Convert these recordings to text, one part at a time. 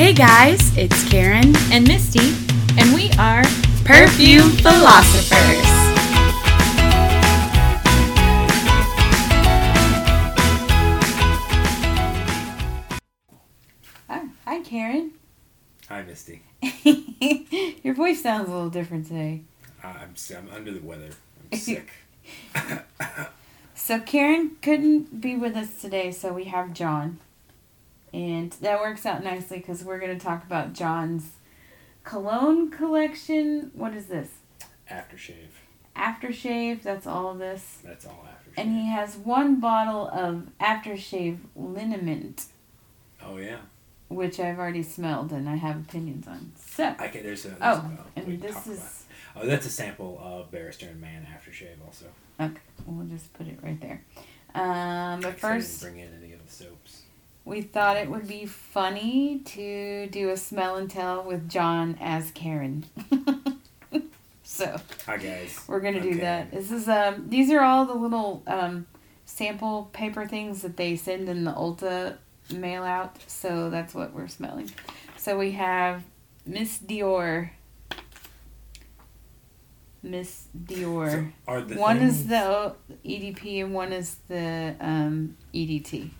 Hey guys, it's Karen and Misty, and we are Perfume Philosophers. Hi, hi Karen. Hi, Misty. Your voice sounds a little different today. Uh, I'm s- I'm under the weather. I'm sick. So Karen couldn't be with us today, so we have John. And that works out nicely because we're going to talk about John's cologne collection. What is this? Aftershave. Aftershave. That's all of this. That's all aftershave. And he has one bottle of aftershave liniment, oh yeah. which I've already smelled and I have opinions on. So, Okay. There's a. There's oh, a, and this is. about. Oh, that's a sample of Barrister and Mann aftershave also. Okay, we'll just put it right there. Um, but I first, bring in any of the soaps. We thought it would be funny to do a smell and tell with John as Karen. so Hi guys. we're gonna do that. This is um, these are all the little um, sample paper things that they send in the Ulta mail out. So that's what we're smelling. So we have Miss Dior. Miss Dior. So are the one things, is the EDP and one is the um, EDT.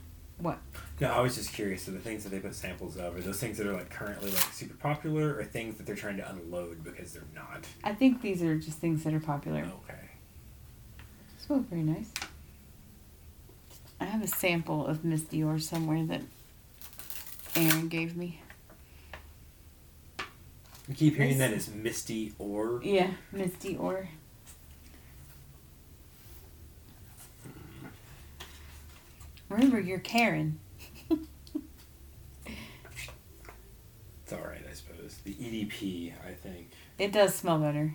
No, I was just curious. So the things that they put samples of are those things that are like currently like super popular, or things that they're trying to unload because they're not. I think these are just things that are popular. Okay. Smell very nice. I have a sample of Miss Dior somewhere that Aaron gave me. I keep hearing that as Misty or. Yeah, Misty or. Remember, you're Karen. It's all right, I suppose. The EDP, I think. It does smell better.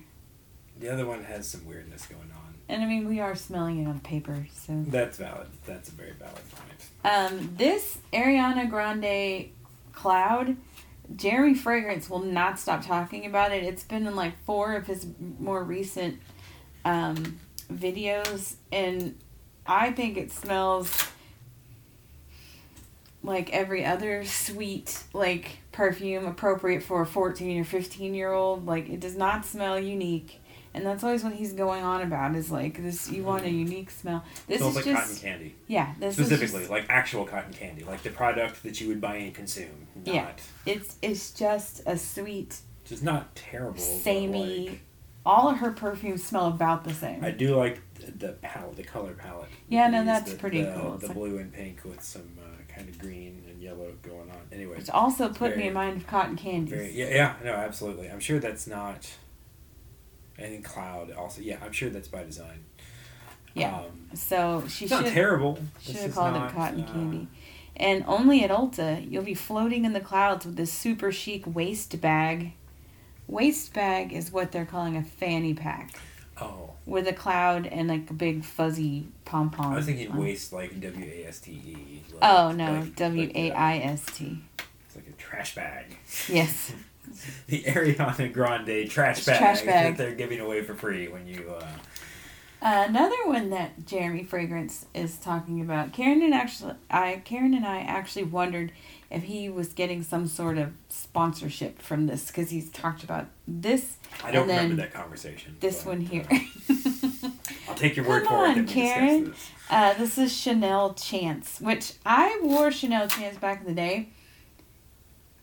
The other one has some weirdness going on. And I mean, we are smelling it on paper, so. That's valid. That's a very valid point. Um, this Ariana Grande cloud, Jeremy Fragrance will not stop talking about it. It's been in like four of his more recent um, videos, and I think it smells like every other sweet like perfume appropriate for a 14 or 15 year old like it does not smell unique and that's always what he's going on about is like this you want a mm-hmm. unique smell this smells is like just cotton candy. yeah this Specifically, is just, like actual cotton candy, like the product that you would buy and consume. Not, Yeah. it's it's just a sweet Just not terrible. samey like, all of her perfumes smell about the same I do like the, the palette, the color palette. Yeah, no, that's the- pretty the, cool. The like- blue and pink with some kind of green and yellow going on. Anyway, which also put me in mind of cotton candies very yeah, yeah, no, absolutely. I'm sure that's not. anything cloud also. Yeah, I'm sure that's by design. Yeah. Um, so she it's not should terrible. should have called not, it cotton uh, candy. And only at Ulta, you'll be floating in the clouds with this super chic waist bag. Waist bag is what they're calling a fanny pack Oh, with a cloud and like a big fuzzy pom pom. I was thinking waste like W A S T E. like- Oh no, like- W A I S T. It's like a trash bag. Yes. the Ariana Grande trash bag, trash bag. that they're giving away for free when you. Uh, Another one that Jeremy Fragrance is talking about. Karen and actually, I Karen and I actually wondered if he was getting some sort of sponsorship from this because he's talked about this, I don't remember that conversation. this but, one here. uh, I'll take your word Come for on, it we Karen. this. uh, this is Chanel Chance, which I wore Chanel Chance back in the day.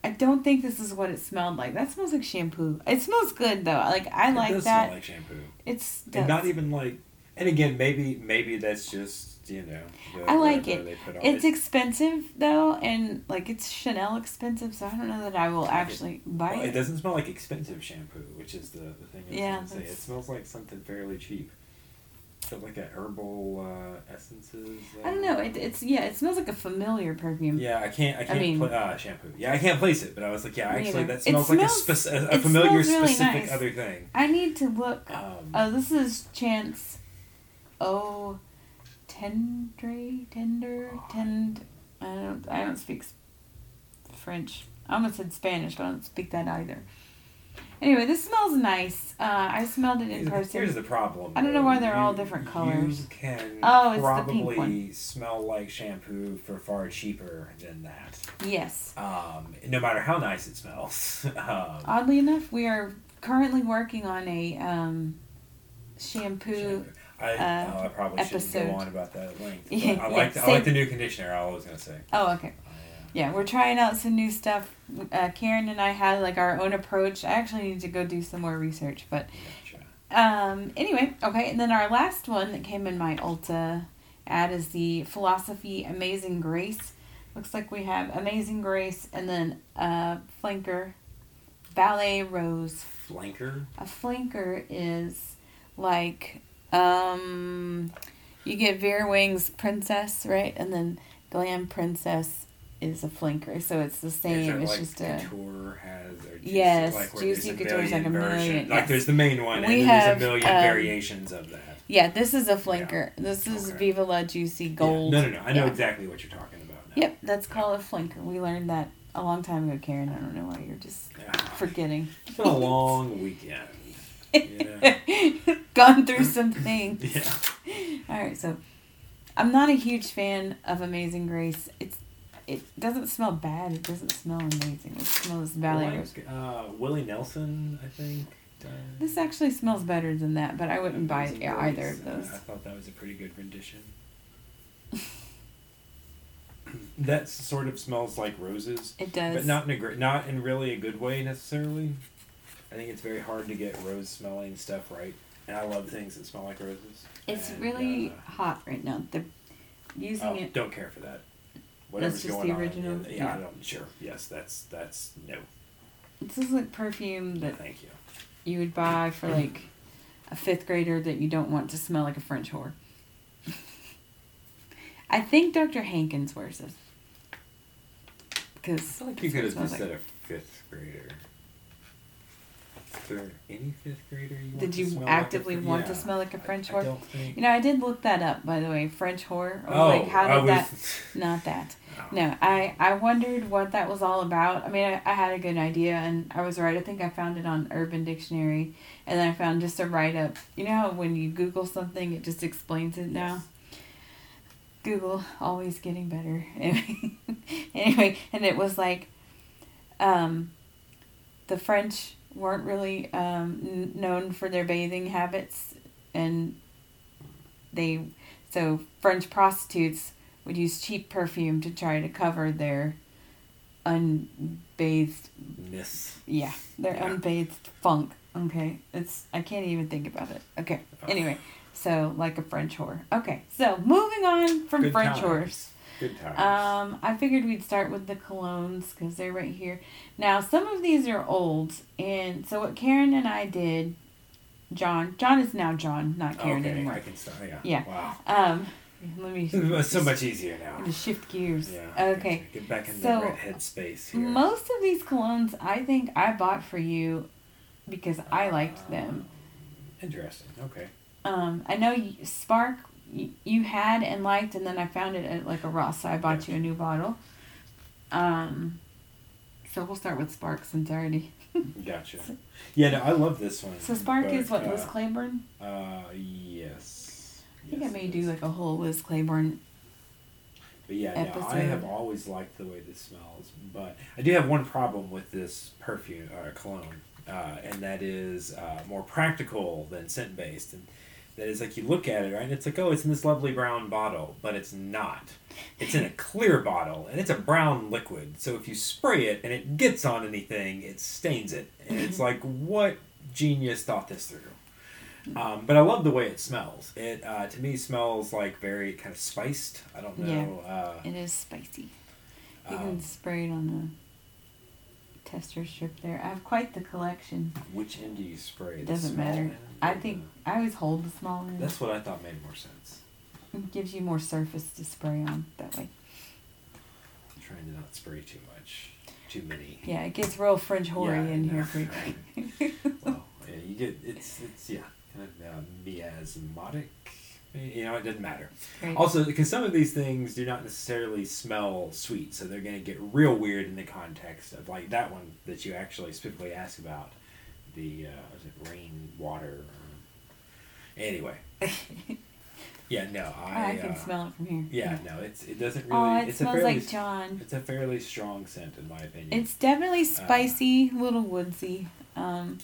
I don't think this is what it smelled like. That smells like shampoo. It smells good though. Like I it like does that. Smell like shampoo, it's and not even like. And again, maybe maybe that's just you know. The, I like it. It's expensive though, and like it's Chanel expensive, so I don't know that I will actually buy Well, it it. doesn't smell like expensive shampoo, which is the, the thing I Yeah, say. It smells like something fairly cheap. Feel like a herbal uh, essences. I don't know. It, it's yeah. It smells like a familiar perfume. Yeah, I can't. I can't. mean- pla- uh, shampoo. Yeah, I can't place it. But I was like, yeah, actually, that It smells like a, spec- a, a familiar, really specific nice. other thing. I need to look. Um, Oh, this is Chance. Oh, tendre, tender, tend. I don't. I don't speak French. I almost said Spanish, but I don't speak that either. Anyway, this smells nice. Uh, I smelled it in Here's, person. here's the problem. I don't know why they're all different colors. You can Oh, it's the pink probably smell like shampoo for far cheaper than that. yes. Um, no matter how nice it smells. um, Oddly enough, we are currently working on a um, shampoo. shampoo. I, uh, oh, I probably shouldn't episode. go on about that at length. Yeah, I yeah, like the, I like the new conditioner. I was gonna say. Oh, okay. I, uh, Yeah, we're trying out some new stuff. Uh, Karen and I had like our own approach. I actually need to go do some more research, but gotcha. um, anyway, okay. And then our last one that came in my Ulta ad is the Philosophy Amazing Grace. Looks like we have Amazing Grace and then a Flanker Ballet Rose. Flanker. A flanker is like um you get Vera Wang's princess, right? And then Glam Princess is a flanker. So it's the same. it It's like just a Couture has or Juicy, Yes, like Juicy Couture is like a million version- Like yes. there's the main one, We and have, there's a million um, variations of that. Yeah, this is a flanker. This is Okay. Viva La Juicy Yeah. Gold. No, no, no. I know Yeah. exactly what you're talking about. Now. Yep, that's called a flanker. We learned that a long time ago, Karen. I don't know why you're just Yeah. forgetting. It's been a long weekend. Yeah. Gone through some things. Yeah. All right, so I'm not a huge fan of Amazing Grace. It's it doesn't smell bad. It doesn't smell amazing. It smells rose. Like, uh, Willie Nelson, I think. Uh, This actually smells better than that, but I wouldn't buy either of those. Uh, I thought that was a pretty good rendition. that sort of smells like roses, It does. but not in a not in really a good way necessarily. I think it's very hard to get rose smelling stuff right, and I love things that smell like roses. It's And, really uh, hot right now. They're using oh, it. don't care for that. Whatever's just going the on. original? Yeah, Yeah. I don't. Sure. Yes, that's that's no. This is like perfume No, that thank you. you would buy for like a fifth grader that you don't want to smell like a French whore. I think Dr. Hankins wears this. Because I feel like you could have just said a fifth grader. Any fifth grader you want Did to you smell like a actively want to smell like a French I whore? think. You know, I did look that up, by the way. French whore. Was oh, like, how did that? Not that. Oh. No, I, I wondered what that was all about. I mean, I, I had a good idea, and I was right. I think I found it on Urban Dictionary, and then I found just a write up. You know how when you Google something, it just explains it now? Google, always getting better. Anyway, anyway and it was like um, the French weren't really um, n- known for their bathing habits, and they, so French prostitutes would use cheap perfume to try to cover their unbathed Miss. yeah their Yeah. unbathed funk okay it's i can't even think about it okay anyway so like a french whore okay so moving on from Good french times. whores Good times. um i figured we'd start with the colognes because they're right here now some of these are old and so what karen and i did john john is now john not karen okay, anymore I can start. Yeah. Yeah. Wow. um let me It's so much easier now. to shift gears Yeah. okay Get back in So, the redhead space here. Most of these colognes I think I bought for you because I liked them. Interesting. Okay. Um, I know you, Spark you, you had and liked, and then I found it at like a Ross, so I bought you a new bottle. Um, so we'll start with Spark since I already. Gotcha. Yeah, no, I love this one. So Spark but, is what uh, Liz Claiborne. Uh, yes. I think Yes, I may do like a whole Liz Claiborne. But yeah, no, I have always liked the way this smells. But I do have one problem with this perfume or cologne, uh, and that is uh, more practical than scent based. And that is like you look at it, right? And it's like, oh, it's in this lovely brown bottle, but it's not. It's in a clear bottle, and it's a brown liquid. So if you spray it and it gets on anything, it stains it. And it's like, what genius thought this through? Um, but I love the way it smells. It uh, to me smells like very kind of spiced. I don't know. Uh, It is spicy. You um, can spray it on the tester strip there. I have quite the collection. which end do you spray? Doesn't matter. end I think I always hold the small end. that's what I thought made more sense. It gives you more surface to spray on that way. trying to not spray too much, too many. Yeah, it gets real French hoary Yeah, in here pretty quick. well, yeah, you get it's it's yeah, kind of uh, miasmatic. You know, it doesn't matter. Great. Also, because some of these things do not necessarily smell sweet, so they're going to get real weird in the context of like that one that you actually specifically asked about. The uh, is it rain water? Anyway, yeah, no, I. I can uh, smell it from here. Yeah, no, it's it doesn't really. Oh, it it's smells a fairly, like John. It's a fairly strong scent, in my opinion. It's definitely spicy, little woodsy. Um,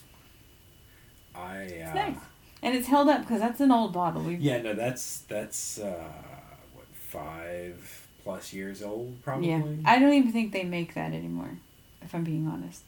I. Uh, it's nice, and it's held up because that's an old bottle. We Yeah, no, that's that's uh, what five plus years old, probably. yeah. I don't even think they make that anymore. If I'm being honest.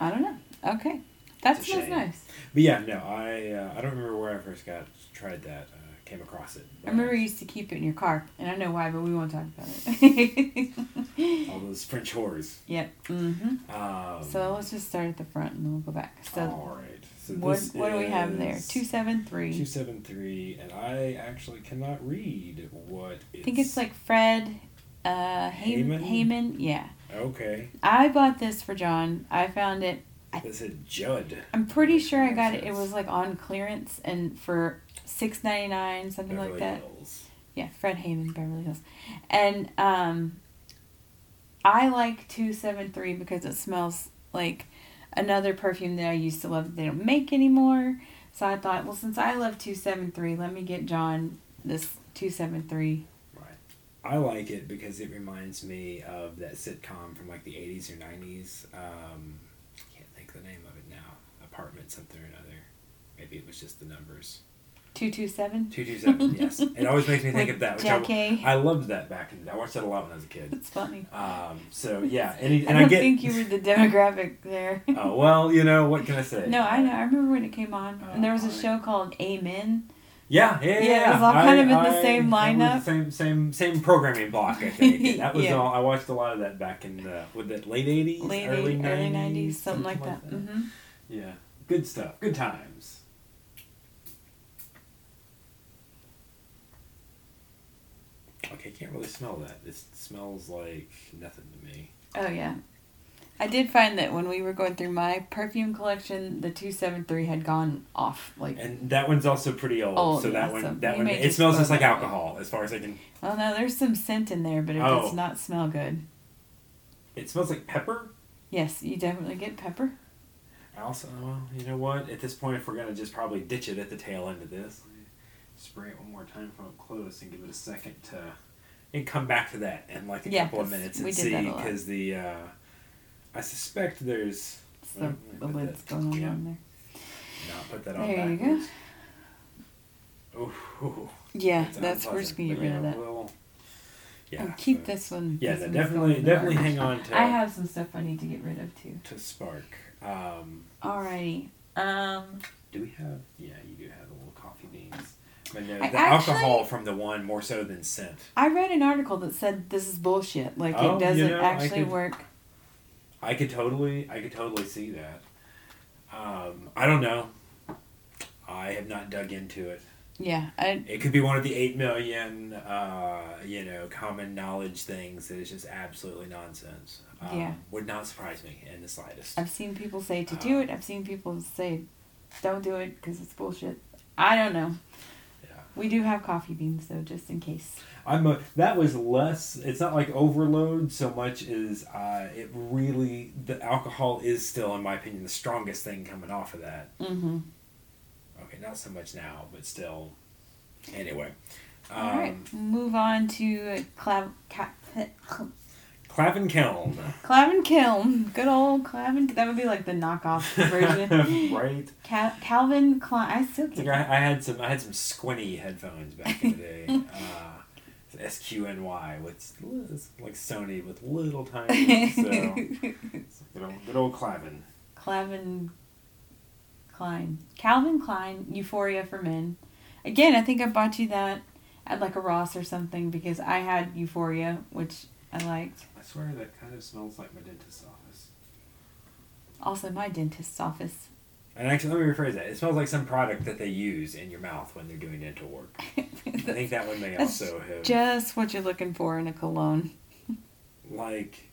I don't know. Okay, that It's a smells shame. nice. But yeah, no, I uh, I don't remember where I first got tried that. Uh, came across it. I remember you used to keep it in your car, and I know why, but we won't talk about it. all those French whores. yep. Mm-hmm. Um, So let's just start at the front, and then we'll go back. So all right. So what what do we have there? Two seven three. Two seven three, and I actually cannot read what I think it's like Fred, uh. Hayman? Hayman. Yeah. Okay. I bought this for John. I found it. This is Judd. I'm pretty sure I got it. It was like on clearance and for six ninety nine, something Beverly like that. Hills. Yeah, Fred Hayman, Beverly Hills, and um, I like two seven three because it smells like another perfume that I used to love that they don't make anymore. So I thought, well, since I love two seven three, let me get John this two seven three. I like it because it reminds me of that sitcom from like the 80s or 90s. Um, can't think of the name of it now. Apartment something or another. Maybe it was just the numbers. Two two seven. 227, yes. It always makes me think of that. Which Jackie. I, I loved that back in I watched that a lot when I was a kid. It's funny. Um, so yeah, and, he- I and don't I get. think you were the demographic there. Oh well, you know what can I say? No, I know. I remember when it came on, and there was a Oh, show called Amen. Yeah, yeah, yeah. Yeah, it was all kind of in the same it lineup. Same, same, same programming block. I think that was Yeah. all. I watched a lot of that back in the with the late eighties, early 80s, nineties, early nineties, something like that. hmm Yeah, good stuff. Good times. Okay, can't really smell that. This smells like nothing to me. Oh yeah, I did find that when we were going through my perfume collection, the two seven three had gone off. Like, And that one's also pretty old. Old, so that yeah, one, so that one, it smells just like alcohol, as far as I can. oh no, there's some scent in there, but it Oh. does not smell good. It smells like pepper. Yes, you definitely get pepper. Also, well, you know what? At this point, if we're gonna just probably ditch it at the tail end of this, spray it one more time from up close and give it a second to, and come back to that in like a Yeah, couple of minutes and see that a lot. because the, uh, I suspect there's. It's the, the lid's going on yeah. down there. No, put that on There you go. ooh, Yeah, that's we're just gonna get rid of that. We'll, yeah. oh, keep so- this one. Yeah, this definitely, going in the definitely hang on to I have some stuff I need to get rid of too. to spark. Um, Alrighty. Um, do we have? Yeah, you do have the little coffee beans. But no, the actually- alcohol from the one more so than scent. I read an article that said this is bullshit. Like Oh, it doesn't know, actually could- work. I could totally, I could totally see that. Um, I don't know. I have not dug into it. Yeah, I, It could be one of the eight million, uh, you know, common knowledge things that is just absolutely nonsense. Um, Yeah. Would not surprise me in the slightest. I've seen people say to do Um, it. I've seen people say, "Don't do it because it's bullshit." I don't know. Yeah. We do have coffee beans though, just in case. I'm a, that was less. It's not like overload so much as uh, it really the alcohol is still, in my opinion, the strongest thing coming off of that. Mm-hmm. Okay, not so much now, but still. Anyway, um, All right, move on to Clav Ca- Clavin Kiln, Clavin Kiln. Good old Clavin. That would be like the knockoff version. right? Cal- Calvin Klein. I still. I, I had some. I had some squinty headphones back in the day. uh, S Q N Y with it's like Sony with little tiny. So good old, good old Clavin. Clavin Klein. Calvin Klein, Euphoria for Men. Again, I think I bought you that at like a Ross or something because I had Euphoria, which I liked. I swear that kind of smells like my dentist's office. Also, my dentist's office. And actually, let me rephrase that. It smells like some product that they use in your mouth when they're doing dental work. I think that one may also have Just what you're looking for in a cologne. like.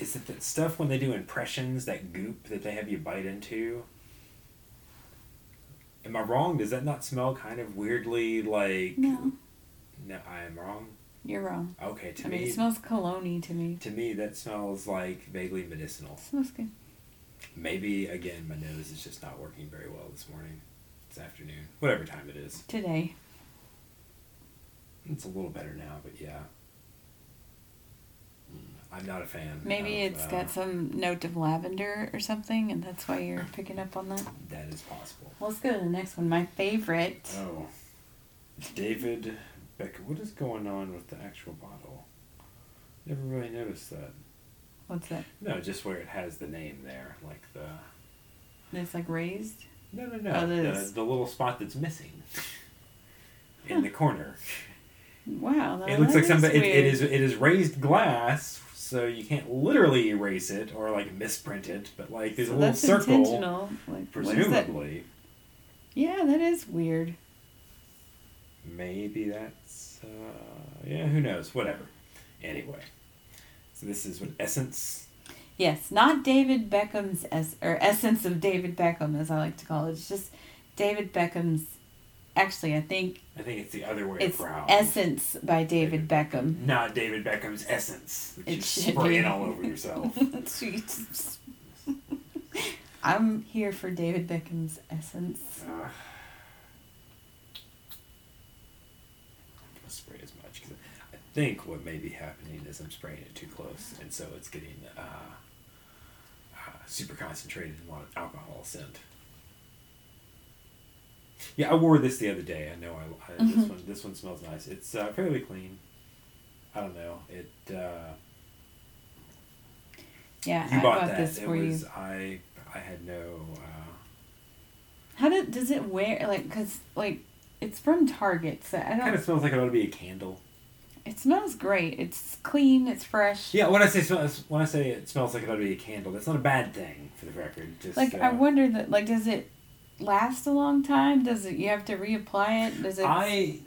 Is it that stuff when they do impressions, that goop that they have you bite into? Am I wrong? Does that not smell kind of weirdly like? No, No, I am wrong. you're wrong. Okay, to I me, mean, it smells cologne to me. to me that smells like vaguely medicinal. It smells good. Maybe again my nose is just not working very well this morning, this afternoon, whatever time it is. Today. It's a little better now, but yeah. Mm, I'm not a fan. Maybe of, it's uh, got some note of lavender or something, and that's why you're picking up on that. That is possible. Well, let's go to the next one. My favorite. Oh, David Becker. What is going on with the actual bottle? Never really noticed that. What's that? No, just where it has the name there, like the. It's like raised. No, no, no. Oh, the, the little spot that's missing in the corner. Wow. it looks like somebody. It, it is. It is raised glass, so you can't literally erase it or like misprint it. But like, there's So a little that's circle, intentional. Like, is that? presumably. Yeah, that is weird. Maybe that's. Uh, yeah, who knows? Whatever. Anyway, so this is what essence. Yes, not David Beckham's es- or essence of David Beckham, as I like to call it. It's just David Beckham's. Actually, I think I think it's the other way it's around. Essence by David Beckham. Not David Beckham's essence. That you should spray be. it all over yourself. I'm here for David Beckham's essence. Uh, I'll spray as much 'cause I think what may be happening is I'm spraying it too close, and so it's getting uh, uh, super concentrated in a lot of alcohol scent. Yeah, I wore this the other day. I know I, I this Mhm. one this one smells nice. It's uh, fairly clean. I don't know it. Uh, Yeah, you I bought bought that. this it for was you. I. I had no. Uh, How did does it wear like? Cause like it's from Target, so I don't. kind of smells like it ought to be a candle. It smells great. It's clean. It's fresh. Yeah, when I say smell, when I say it smells like it ought to be a candle, that's not a bad thing for the record. Just Like uh, I wonder that like does it last a long time? Does it you have to reapply it? Does it? I,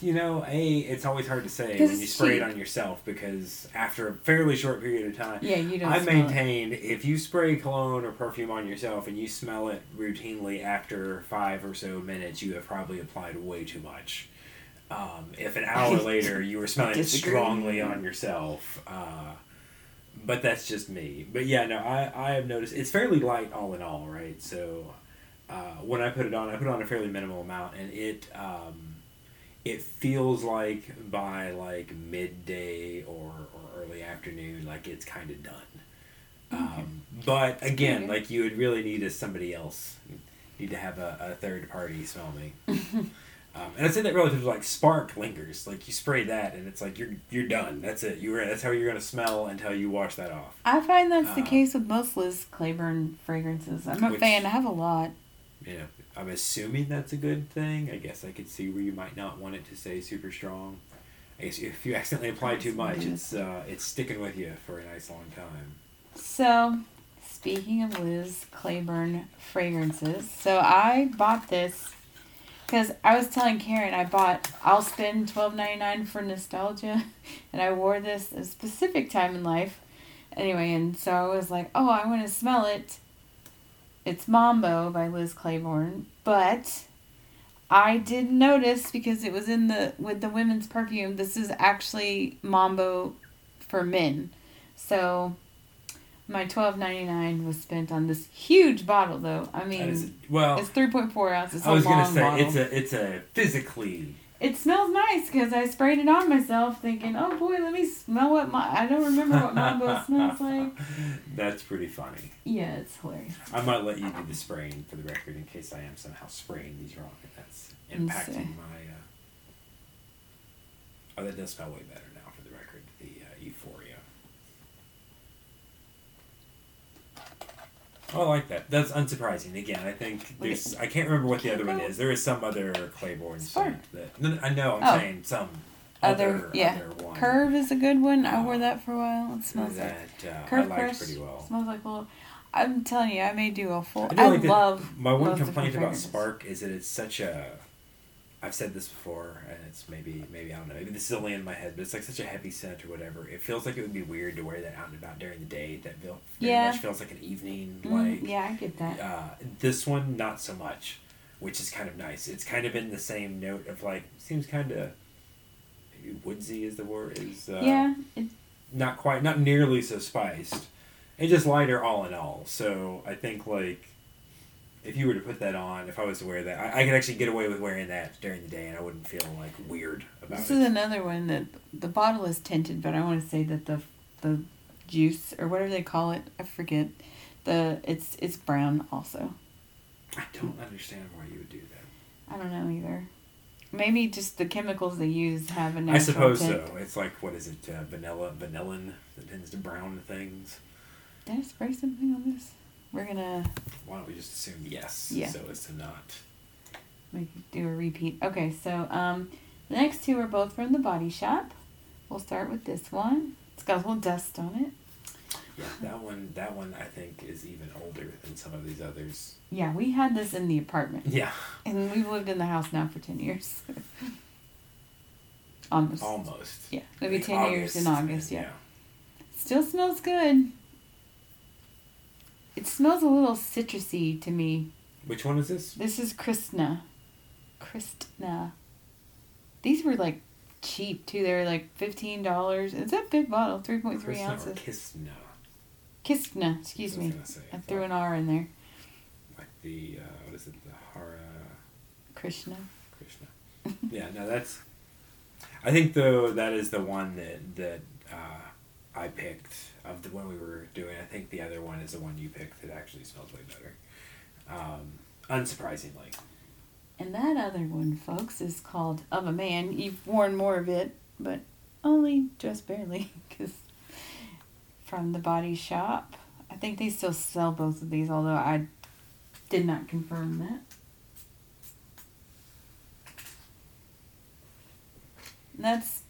you know, a it's always hard to say when you spray it on yourself because after a fairly short period of time. yeah, you don't. I smell it. maintain if you spray cologne or perfume on yourself and you smell it routinely after five or so minutes, you have probably applied way too much. Um, if an hour later you were smelling strongly on yourself, uh, but that's just me. But yeah, no, I, I have noticed it's fairly light all in all, right? So uh, when I put it on, I put on a fairly minimal amount, and it um, it feels like by like midday or, or early afternoon, like it's kind of done. Um, but again, like you would really need a somebody else. You need to have a, a third party smell me. um, and I'd say that relative to like spark lingers. Like you spray that, and it's like you're you're done. That's it. You're that's how you're gonna smell until you wash that off. I find that's the Uh, case with most Liz Claiborne fragrances. I'm a Which- fan. I have a lot. Know, I'm assuming that's a good thing. I guess I could see where you might not want it to stay super strong. I guess if you accidentally apply too much, it's uh, it's sticking with you for a nice long time. So, speaking of Liz Claiborne fragrances, so I bought this because I was telling Karen I bought. I'll spend twelve ninety nine for nostalgia, and I wore this a specific time in life. Anyway, and so I was like, oh, I want to smell it. It's Mambo by Liz Claiborne, but I did notice because it was in the with the women's perfume. This is actually Mambo for men, so my twelve ninety nine was spent on this huge bottle, though. I mean, is, well, it's three point four ounces. I was gonna say bottle. it's a it's a physically It smells nice because I sprayed it on myself, thinking, "Oh boy, let me smell what my." I don't remember what Mambo smells like. That's pretty funny. Yeah, it's hilarious. I might let you do the spraying for the record in case I am somehow spraying these wrong and that's impacting my. Uh... Oh, that does smell way better now for the record. The uh, Euphoria. Oh, I like that. That's unsurprising. Again, I think there's. I can't remember what the other one is. There is some other Claiborne scent that. No, I know. I'm Oh. saying some Other, other yeah, other one Curve is a good one. I Uh, wore that for a while. It smells like that uh, I Curve liked Crush. pretty well. Smells like a little. I'm telling you, I may do a full. I I, like love. My one complaint about. Spark is that it's such a. I've said this before, and it's maybe maybe I don't know. Maybe this is only in my head, but it's like such a heavy scent or whatever. It feels like it would be weird to wear that out and about during the day. That feel very Yeah. much feels like an evening Mm, like. yeah, I get that. Uh, this one not so much, which is kind of nice. It's kind of in the same note of like seems kind of maybe woodsy is the word is. Uh, yeah, it, Not quite, not nearly so spiced. and just lighter all in all. So I think like if you were to put that on, if I was to wear that, I, I could actually get away with wearing that during the day, and I wouldn't feel like weird about it. This is another one that the bottle is tinted, but I want to say that the the juice or whatever they call it, I forget. The it's it's brown also. I don't understand why you would do that. I don't know either. Maybe just the chemicals they use have a natural I suppose tint. so. It's like what is it? Uh, vanilla, vanillin that tends to brown things. Did I spray something on this? We're gonna Why don't we just assume yes, Yeah. so as to not. make do a repeat. Okay, so um, the next two are both from the Body Shop. We'll start with this one. It's got a little dust on it. Yeah, that one. That one I think is even older than some of these others. Yeah, we had this in the apartment, Yeah, and we've lived in the house now for ten years. Almost. almost. Yeah, it'll Like ten years in August. Yeah. Still smells good. It smells a little citrusy to me. Which one is this? This is Kristna. Kristna. These were like cheap too. They were like fifteen dollars. It's a big bottle, three point three Krishna ounces. Kisna. Kistna, excuse That's I me. say. I threw an R in there. Like the uh, what is it? The Hare Krishna. Krishna. yeah, no, that's. I think though that is the one that that uh, I picked of the one we were doing. I think the other one is the one you picked that actually smells way better. Um, unsurprisingly. And that other one, folks, is called Of a Man. You've worn more of it, but only just barely, because from the body shop. I think they still sell both of these, although I did not confirm that. That's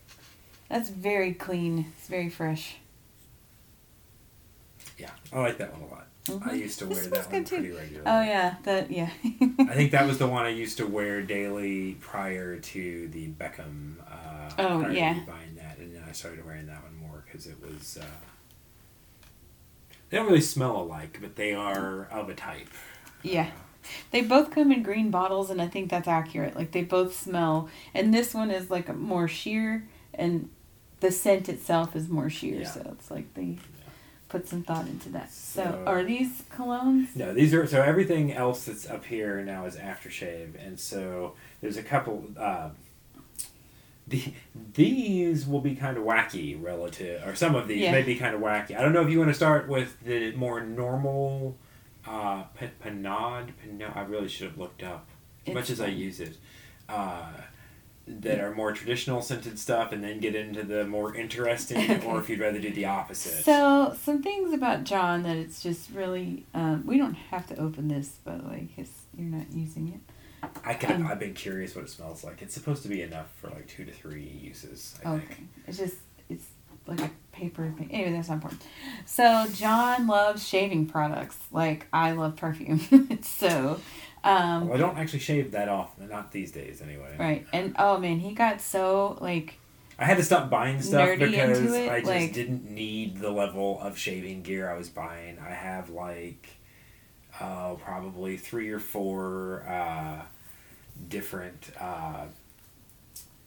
that's very clean. It's very fresh. Yeah, I like that one a lot. I Mhm. used to wear smells that one good, too. pretty regularly. Oh yeah, that yeah. I think that was the one I used to wear daily prior to the Beckham. Uh, Oh, yeah. buying that, and then I started wearing that one more because it was. Uh, they don't really smell alike, but they are of a type. Yeah. Uh, They both come in green bottles, and I think that's accurate. Like they both smell, and this one is like more sheer, and the scent itself is more sheer. Yeah. So it's like they put some thought into that. So, So- are these colognes? No, these are so everything else that's up here now is aftershave, and so there's a couple. Uh, the, these will be kind of wacky relative, or some of these Yeah. may be kind of wacky. I don't know if you want to start with the more normal uh, pa- panade. Panade. I really should have looked up as much It's as I use it. Uh, that are more traditional scented stuff, and then get into the more interesting, Okay. or if you'd rather do the opposite. So some things about John that it's just really. Um, we don't have to open this, but like it's, you're not using it. I can. Um, I've been curious what it smells like. It's supposed to be enough for like two to three uses. I Okay. think. It's just it's like a paper thing. Anyway, that's not important. So John loves shaving products. Like I love perfume. so um Well, I don't actually shave that often. Not these days, anyway. right. And oh man, he got so like I had to stop buying stuff because it, I just like- didn't need the level of shaving gear I was buying. I have like, oh, probably three or four uh, different uh,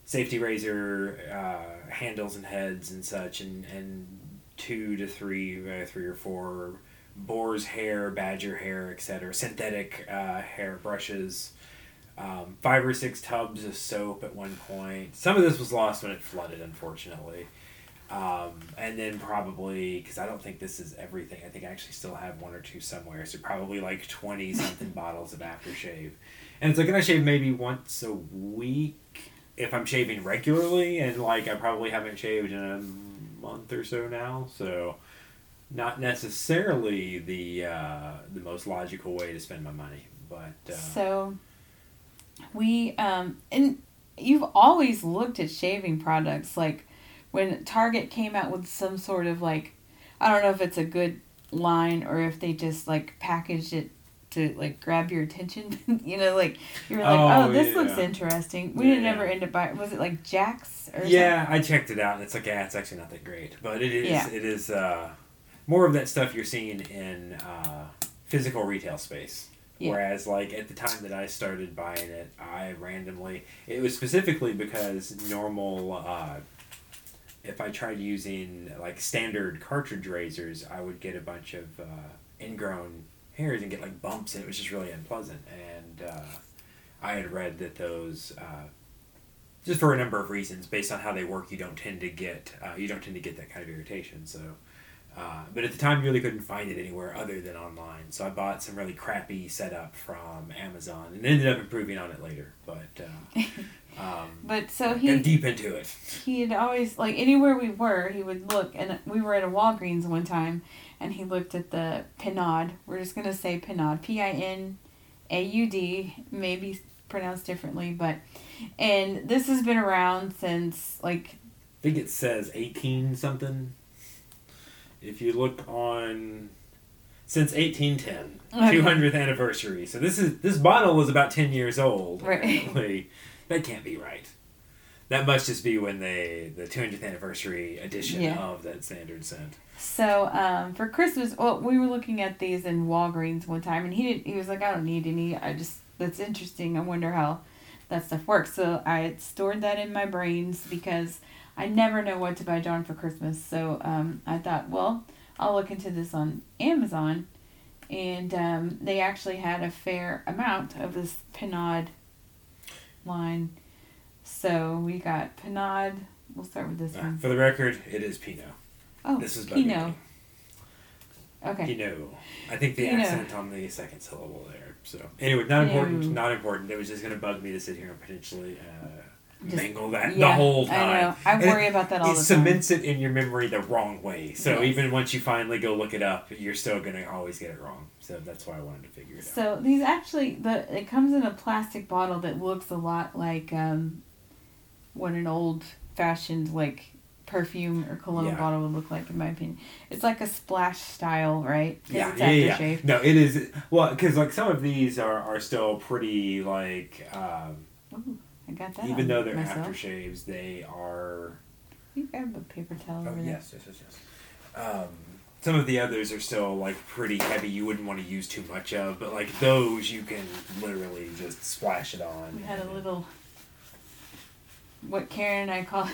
safety razor uh, handles and heads and such, and and two to three, uh, three or four boar's hair, badger hair, etc. Synthetic uh, hair brushes. Um, five or six tubs of soap at one point. Some of this was lost when it flooded, unfortunately. Um, and then probably because I don't think this is everything. I think I actually still have one or two somewhere. So probably like twenty something bottles of aftershave, and it's like I shave maybe once a week if I'm shaving regularly, and like I probably haven't shaved in a month or so now. So not necessarily the uh, the most logical way to spend my money, but uh, so we um and you've always looked at shaving products like when Target came out with some sort of like I don't know if it's a good line or if they just like packaged it to like grab your attention. you know, like you were like, Oh, oh, this looks interesting. We Yeah, didn't ever end up buying. Was it like Jack's or yeah, I checked it out, and it's like, yeah, it's actually not that great, but it is. Yeah. It is uh, more of that stuff you're seeing in uh, physical retail space. Yeah. Whereas, like at the time that I started buying it, I randomly it was specifically because normal uh, if I tried using like standard cartridge razors, I would get a bunch of uh, ingrown hairs and get like bumps, and it was just really unpleasant. And uh, I had read that those, uh, just for a number of reasons, based on how they work, you don't tend to get uh, you don't tend to get that kind of irritation. So. Uh, but at the time, you really couldn't find it anywhere other than online. So I bought some really crappy setup from Amazon and ended up improving on it later. But uh, um, But so got he deep into it. he had always like anywhere we were, he would look, and we were at a Walgreens one time, and he looked at the Pinod. We're just gonna say Pinod, P I N A U D, maybe pronounced differently, but and this has been around since like I think it says 18 something. If you look on since 1810, Okay. 200th anniversary. So this is this bottle was about 10 years old. Right. That can't be right. That must just be when they the 200th anniversary edition Yeah. of that standard scent. So um, for Christmas, well, we were looking at these in Walgreens one time, and he didn't. He was like, "I don't need any. I just that's interesting. I wonder how that stuff works." So I had stored that in my brains because I never know what to buy John for Christmas. So um, I thought, well, I'll look into this on Amazon, and um, they actually had a fair amount of this Pinod line. So we got Pinod. We'll start with this Uh, one. for the record, it is Pinaud. Oh, This is Pinaud. Pinaud. Okay. Pinaud. I think the Pinaud. accent on the second syllable there. So anyway, not important. Pinaud. Not important. It was just going to bug me to sit here and potentially uh, Just- mangle that the whole time. I know. I And worry about that all it the time. cements it in your memory the wrong way. So Yes. even once you finally go look it up, you're still going to always get it wrong. So that's why I wanted to figure it out. So these actually the it comes in a plastic bottle that looks a lot like um, what an old fashioned like perfume or cologne Yeah. bottle would look like in my opinion. It's like a splash style, right? Yeah, it's yeah, yeah. No, it is well because like some of these are, are still pretty like um, I got that. even though they're myself. aftershaves, they are You grab a paper towel Oh over there. yes, yes, yes, yes. Um, some of the others are still like pretty heavy. You wouldn't want to use too much of, but like those, you can literally just splash it on. We had a little what Karen and I call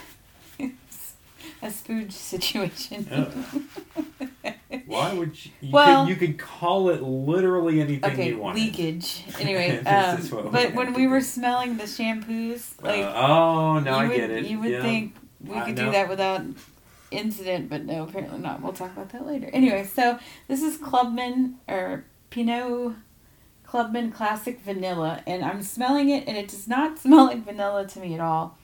a spooge situation. Oh. Why would you? You, Well- could, you could call it literally anything Okay, you want. leakage. Anyway, um, but when we were smelling the shampoos, like uh, oh no, you I would, get it. you would yeah. think we could do that without incident, but no, apparently not. We'll talk about that later. Anyway, so this is Clubman or Pinaud Clubman Classic Vanilla, and I'm smelling it, and it does not smell like vanilla to me at all.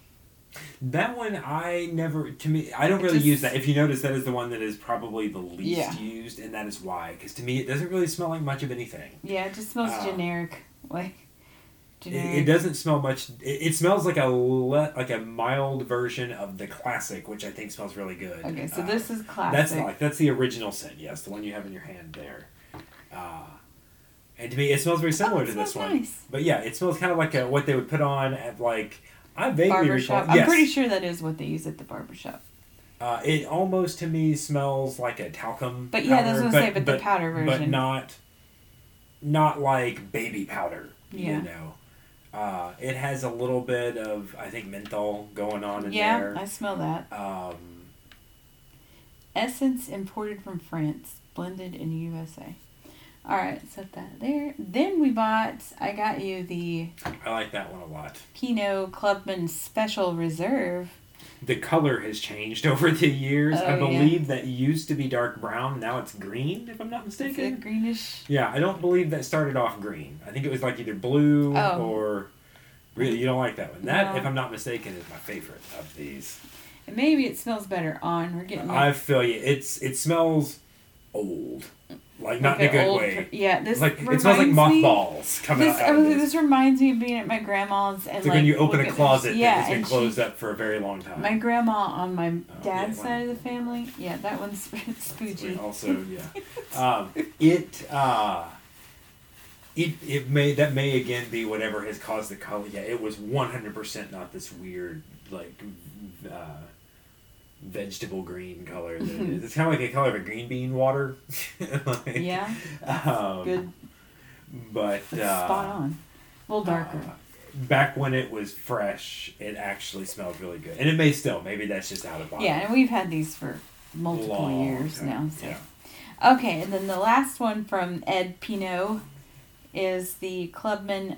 That one I never. To me, I don't really just- use that. If you notice, that is the one that is probably the least Yeah. used, and that is why. Because to me, it doesn't really smell like much of anything. Yeah, it just smells Uh, generic, like It, generic. it doesn't smell much. It, it smells like a le, like a mild version of the classic, which I think smells really good. Okay, so Uh, this is classic. that's like that's the original scent. Yes, the one you have in your hand there. Uh, and to me, it smells very similar Oh, it to this one. nice. But yeah, it smells kind of like a, what they would put on at like I vaguely barbershop. recall. I'm pretty sure that is what they use at the barbershop. Uh, it almost to me smells like a talcum. But yeah, that's what I was say, but the powder but not, not like baby powder. Yeah. You know, uh, it has a little bit of I think menthol going on in Yeah, there. I smell that. Um, Essence imported from France, blended in USA. All right, set that there. Then we bought. I got you the I like that one a lot. Pinaud Clubman Special Reserve. The color has changed over the years. Oh, I yeah. believe that used to be dark brown. Now it's green, if I'm not It's a mistaken. greenish. Yeah, I don't believe that started off green. I think it was like either blue Oh. or. Really, you don't like that one. That, No. if I'm not mistaken, is my favorite of these. And maybe it smells better on. We're getting I feel you. It's it smells old, like not like in a good old way. yeah, this Like it smells like mothballs coming This, out. Of this. this reminds me of being at my grandma's and It's like like when you open a closet yeah, that has been and she- up for a very long time. My grandma on my dad's yeah, side of the family, yeah, that one's spoochy. Also, yeah. Um, it uh, it it may that may again be whatever has caused the color. Yeah, it was one hundred percent not this weird like uh, vegetable green color. That it is. It's kind of like the color of a green bean water. Like, Yeah, Um, good, But uh, spot on. A little darker. uh, back when it was fresh, it actually smelled really good, and it may still. Maybe that's just out of bottle. Yeah, and we've had these for multiple Long years time, now. So. Yeah. Okay, and then the last one from Ed Pinaud is the Clubman.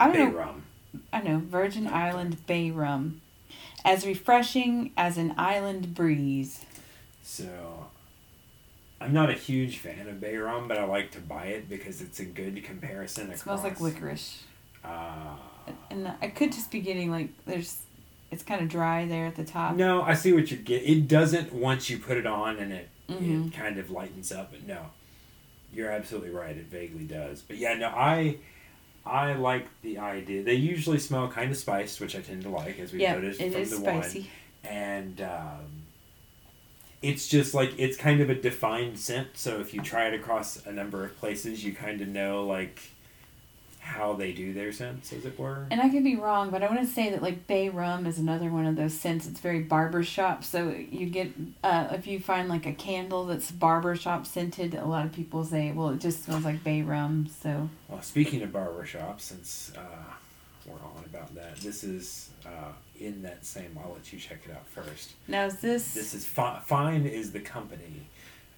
I don't Bay know. rum. I know Virgin Island Bay Rum, as refreshing as an island breeze. So, I'm not a huge fan of bay rum, but I like to buy it because it's a good comparison. It smells like licorice, Uh, and I could just be getting like there's. It's kind of dry there at the top. no, I see what you get. It doesn't once you put it on and it Mhm. it kind of lightens up. But no, you're absolutely right. It vaguely does. But yeah, no, I I like the idea. They usually smell kind of spiced, which I tend to like, as we Yeah, noticed it from is the spicy. one. And um, it's just like it's kind of a defined scent. So if you try it across a number of places, you kind of know like how they do their scents, as it were. And I could be wrong, but I want to say that like bay rum is another one of those scents. It's very barbershop. So you get uh, if you find like a candle that's barbershop scented, a lot of people say, well, it just smells like bay rum. So Well, speaking of barbershop, since uh, we're on about that, this is uh, in that same. I'll let you check it out first. now is this? This is Fi- Fine is the company,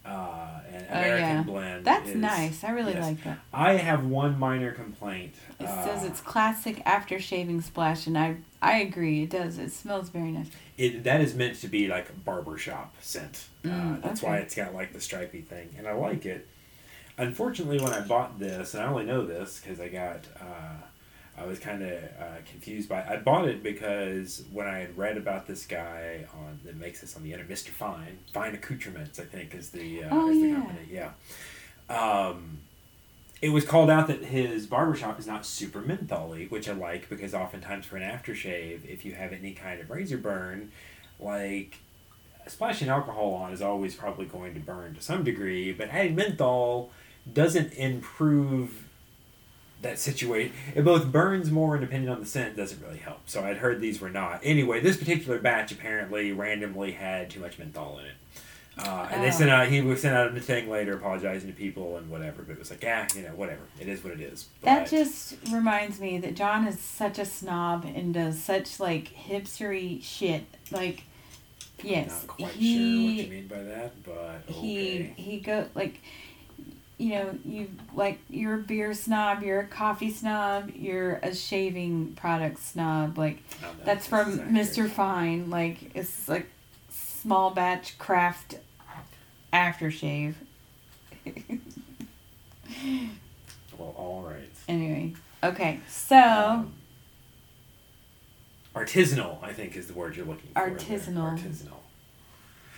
uh, and Oh, American yeah. Blend. that's is- nice. I really yes. like that. I have one minor complaint. It uh, says it's classic after shaving splash, and I I agree. It does. It smells very nice. it that is meant to be like a barbershop scent. uh, Mm, that's okay. why it's got like the stripy thing, and I like it. Unfortunately, when I bought this, and I only know this because I got, uh, I was kind of uh, confused by. I bought it because when I had read about this guy on that makes this on the internet, Mister Fine, Fine Accoutrements, I think is the uh, Oh, is the yeah. company. Yeah. Um, it was called out that his barbershop is not super mentholy, which I like because oftentimes for an aftershave, if you have any kind of razor burn, like splashing alcohol on is always probably going to burn to some degree, but adding menthol doesn't improve that situation. It both burns more and depending on the scent doesn't really help. So I'd heard these were not. Anyway, this particular batch apparently randomly had too much menthol in it. Uh, and they Oh. sent out he was sent out a thing later apologizing to people and whatever, but it was like, yeah, you know, whatever. It is what it is. That just reminds me that John is such a snob and does such like hipstery shit. Like, yes, not quite he sure what you mean by that, but he he go like you know you like you're a beer snob you're a coffee snob you're a shaving product snob like No, no, that's from mr fine like it's like small batch craft aftershave Well, all right. anyway okay so Um, artisanal, I think, is the word you're looking for. Artisanal. Artisanal.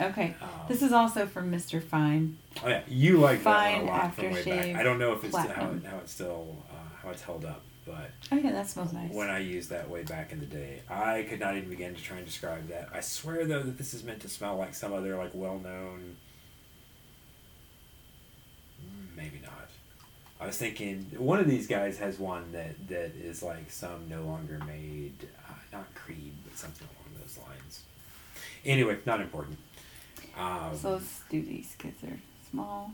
Okay Um, this is also from mr fine Oh yeah, you like that one a lot from way back. I don't know if it's how, it, how it's still uh, how it's held up, but oh yeah that smells nice when I used that way back in the day, I could not even begin to try and describe that. I swear though that this is meant to smell like some other like well known. Maybe not. I was thinking one of these guys has one that that is like some no longer made, uh, not Creed, but something along those lines. Anyway, not important. Um, so let's do these because they're small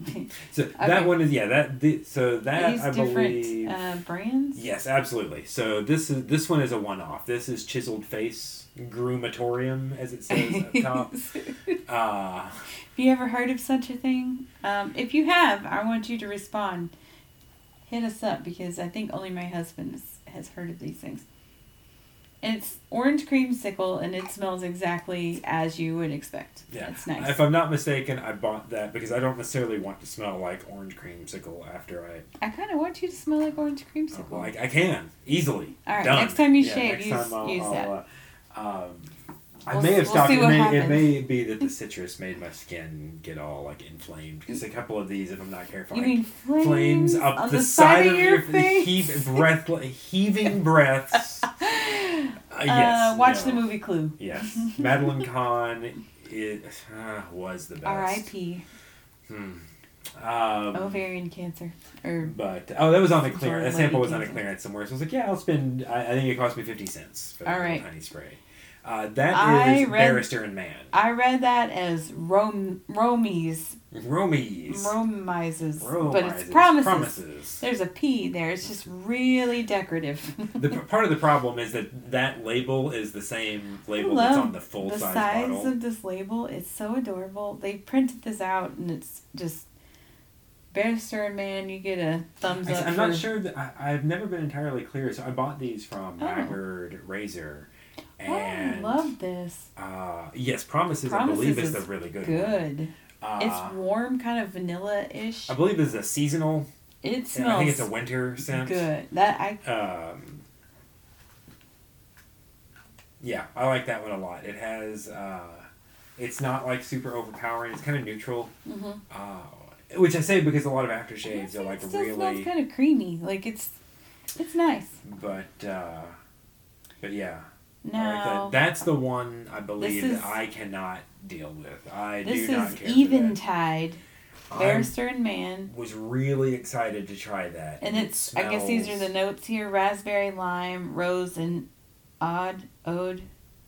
So Okay. that one is yeah that the, so that these I believe uh, brands yes absolutely so this is this one is a one off this is chiseled face groomatorium as it says up top uh, Have you ever heard of such a thing? Um, if you have, I want you to respond. Hit us up because I think only my husband has heard of these things. It's orange creamsicle and it smells exactly as you would expect. yeah It's nice. if I'm not mistaken I bought that because I don't necessarily want to smell like orange creamsicle after I I kind of want you to smell like orange creamsicle. like I can easily All right, Done. next time you Yeah, shave, use- time I'll- use I'll, that. uh, um, I We'll may s- have we'll stopped. see It what may, it happens. may be that the citrus made my skin get all like inflamed because a couple of these, if I'm not careful, you I mean flames, flames up on the, side, of your, face? heave, breath, heaving breaths. Uh, yes. Uh, watch no. the movie Clue. Yes, Madeline Kahn it, uh, was the best. R.I.P. Hmm. Um, Ovarian cancer. Or but oh, that was on the clearance. That sample was on a cancer. clearance somewhere. So I was like, yeah, I'll spend. I, I think it cost me fifty cents for All the right. tiny spray. Uh, that I is read- Barrister and Mann. I read that as Rom- Romy's Romies. Romizes. Romises. But it's promises. Promises. There's a P there. It's just really decorative. The part of the problem is that that label is the same label that's on the full the size size bottle. of this label is so adorable. They printed this out and it's just Barrister and Mann, you get a thumbs up. I'm for, not sure that I, I've never been entirely clear. So I bought these from Oh. Razor, Oh, I love this. uh, yes, Promises, Promises I believe is is the really good. one. Good. Uh, it's warm, kind of vanilla ish. I believe this is a seasonal. It smells I think it's a winter scent. good. That I Um, yeah, I like that one a lot. It has, uh, it's not like super overpowering. It's kind of neutral. mhm. Uh, which I say because a lot of aftershaves are like still smells really, kind of creamy. Like it's it's nice. but uh, but yeah, I like that. That's the one I believe is- that I cannot deal with. I this do not is care Eventide. Barrister and Mann. Was really excited to try that, And it it's I guess these are the notes here: raspberry, lime, rose, and odd, ode,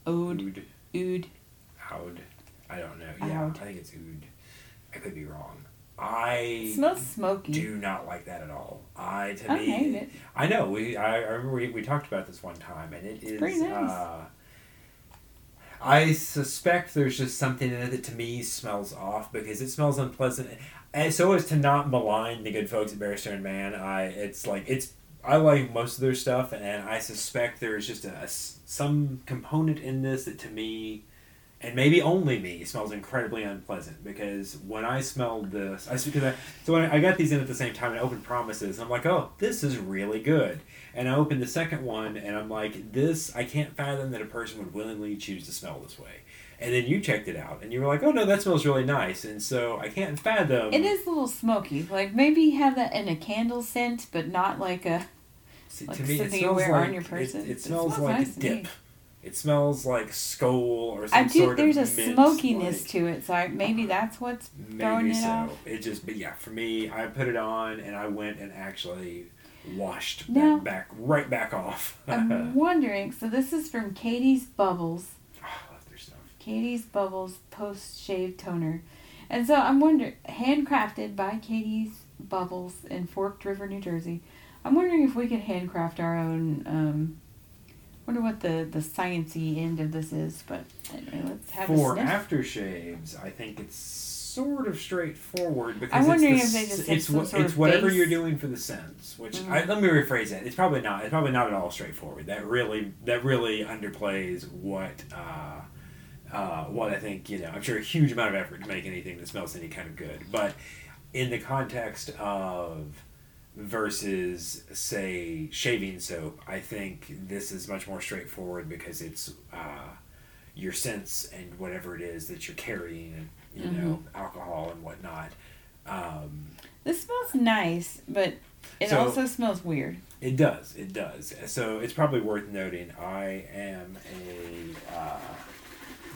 ode, oud, oud. oud. I don't know. Yeah, Oud. I think it's oud. I could be wrong. I It smells smoky. do not like that at all. I to I me, hate it. I know. We I, I remember we, we talked about this one time, and it is. pretty nice. Uh, I suspect there's just something in it that to me smells off because it smells unpleasant. And so as to not malign the good folks at Barrister and Mann, I it's like it's I like most of their stuff, and I suspect there's just a, a some component in this that to me, and maybe only me, smells incredibly unpleasant. Because when I smelled this, I because I so when I got these in at the same time and I opened Promises, and I'm like, oh, this is really good. And I opened the second one, and I'm like, this I can't fathom that a person would willingly choose to smell this way. And then you checked it out, and you were like, oh no, that smells really nice. And so I can't fathom. It is a little smoky. Like maybe have that in a candle scent, but not like a. See, Like to me, something you wear like on your person. It, It it smells smells like nice a dip. It smells like skull or some I do. sort There's a mint, smokiness like- to it, so I, maybe that's what's throwing Maybe it so. off. It just, but yeah, for me, I put it on and I went and actually washed Now- that back right back off. I'm wondering. So this is from Katie's Bubbles. Oh, I love their stuff. Katie's Bubbles post shave toner. And so I'm wondering, handcrafted by Katie's Bubbles in Forked River, New Jersey. I'm wondering if we could handcraft our own. Um, wonder what the the sciency end of this is, but anyway, let's have For a sniff. For aftershaves, I think it's sort of straightforward because I'm wondering it's if they just it's what it's whatever base. you're doing for the scents. Which Mhm. I, let me rephrase that. It's probably not. It's probably not at all straightforward. That really that really underplays what. Uh, uh, what I think, you know, I'm sure a huge amount of effort to make anything that smells any kind of good. But in the context of versus, say, shaving soap, I think this is much more straightforward because it's uh, your scents and whatever it is that you're carrying, and you know, alcohol and whatnot. Um, This smells nice, but it So- also smells weird. It does. It does. So it's probably worth noting. I am a uh,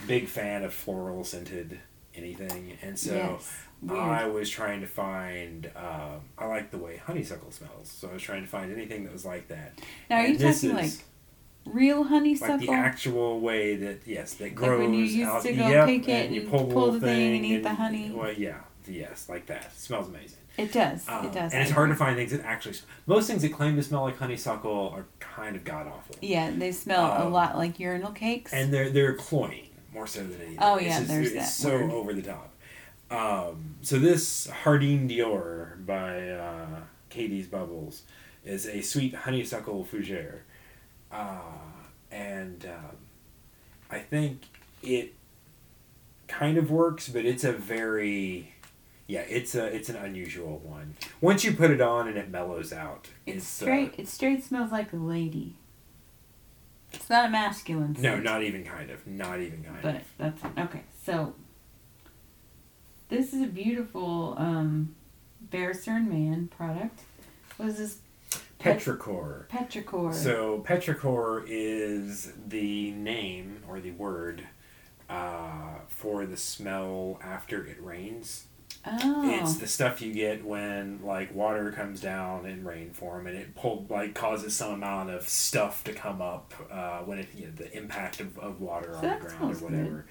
big fan of floral scented anything, and so yes, weird. I was trying to find. Um, I like the way honeysuckle smells, so I was trying to find anything that was like that. now, are you And talking like real honeysuckle? like the actual way that yes that Like grows when you used out. to go yep, pick it and you and pull, pull the thing and eat the honey? Well, yeah, yes, like that. It smells amazing. it does. Um, it does. and it's hard to find things that actually. Most things that claim to smell like honeysuckle are kind of god awful. Yeah, they smell a Um, lot like urinal cakes. and they're they're cloying more so than anything. Oh, yeah, just- there's it's that so word. over the top. Um, so this Hardine Dior by uh, Katie's Bubbles is a sweet honeysuckle fougere, uh, and um, I think it kind of works, but it's a very yeah, it's a it's an unusual one. Once you put it on and it mellows out, it's it's uh, straight. it straight smells like a lady. It's not a masculine. no, not even kind of, not even kind But of. But that's okay. So this is a beautiful um, Barrister Mann product. What is this? Pet- Petrichor. Petrichor. So petrichor is the name or the word uh, for the smell after it rains. oh, It's the stuff you get when like water comes down in rain form and it pull like causes some amount of stuff to come up uh, when it you know, the impact of, of water on the ground or whatever.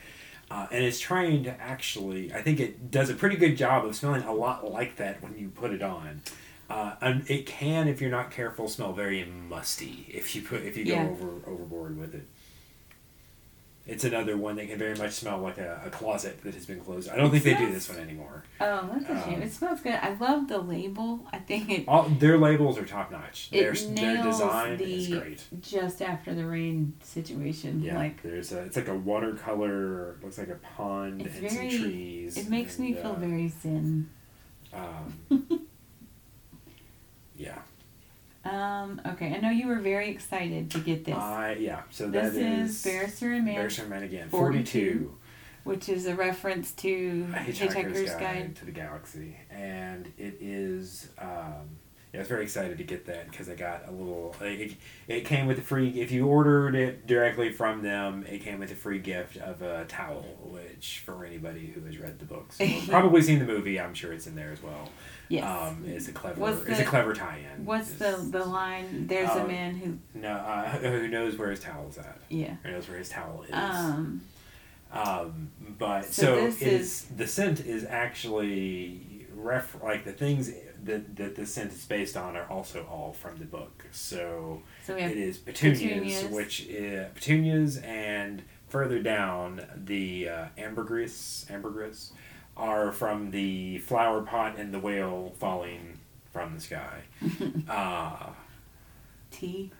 Uh, and it's trying to actually, I think it does a pretty good job of smelling a lot like that when you put it on. Uh, and it can, if you're not careful, smell very musty if you put if you go Yeah. over overboard with it. It's another one that can very much smell like a, a closet that has been closed. I don't think they do this one anymore. Oh, that's a shame. Um, it smells good. I love the label. I think it All their labels are top notch. It Their their design is the- great. just after the rain situation. Yeah, Like there's a it's like a watercolor. Looks like a pond It's and very- some trees. it makes me and, feel uh, very zen. Um, yeah. Um, okay, I know you were very excited to get this. I yeah. So this that is is Barrister and Mann, Barrister Mann again. 42. Forty-two. which is a reference to Hitchhiker's, Hitchhiker's Guide. Guide to the Galaxy, and it is. Um, I was very excited to get that because I got a little. It, it came with a free. If you ordered it directly from them, it came with a free gift of a towel, which for anybody who has read the books, or probably seen the movie, I'm sure it's in there as well. Yes. Um, it's a clever. What's it's a clever tie-in. What's the It's- the line? There's a Um, man who No, uh, who knows where his towel's at? yeah. Who knows where his towel is? Um, Um, but So so, it's the scent is actually ref like the things that, that the scent is based on are also all from the book. So so have is petunias, petunias. which uh, petunias, and further down the uh, ambergris, ambergris, are from the flower pot and the whale falling from the sky. uh, tea,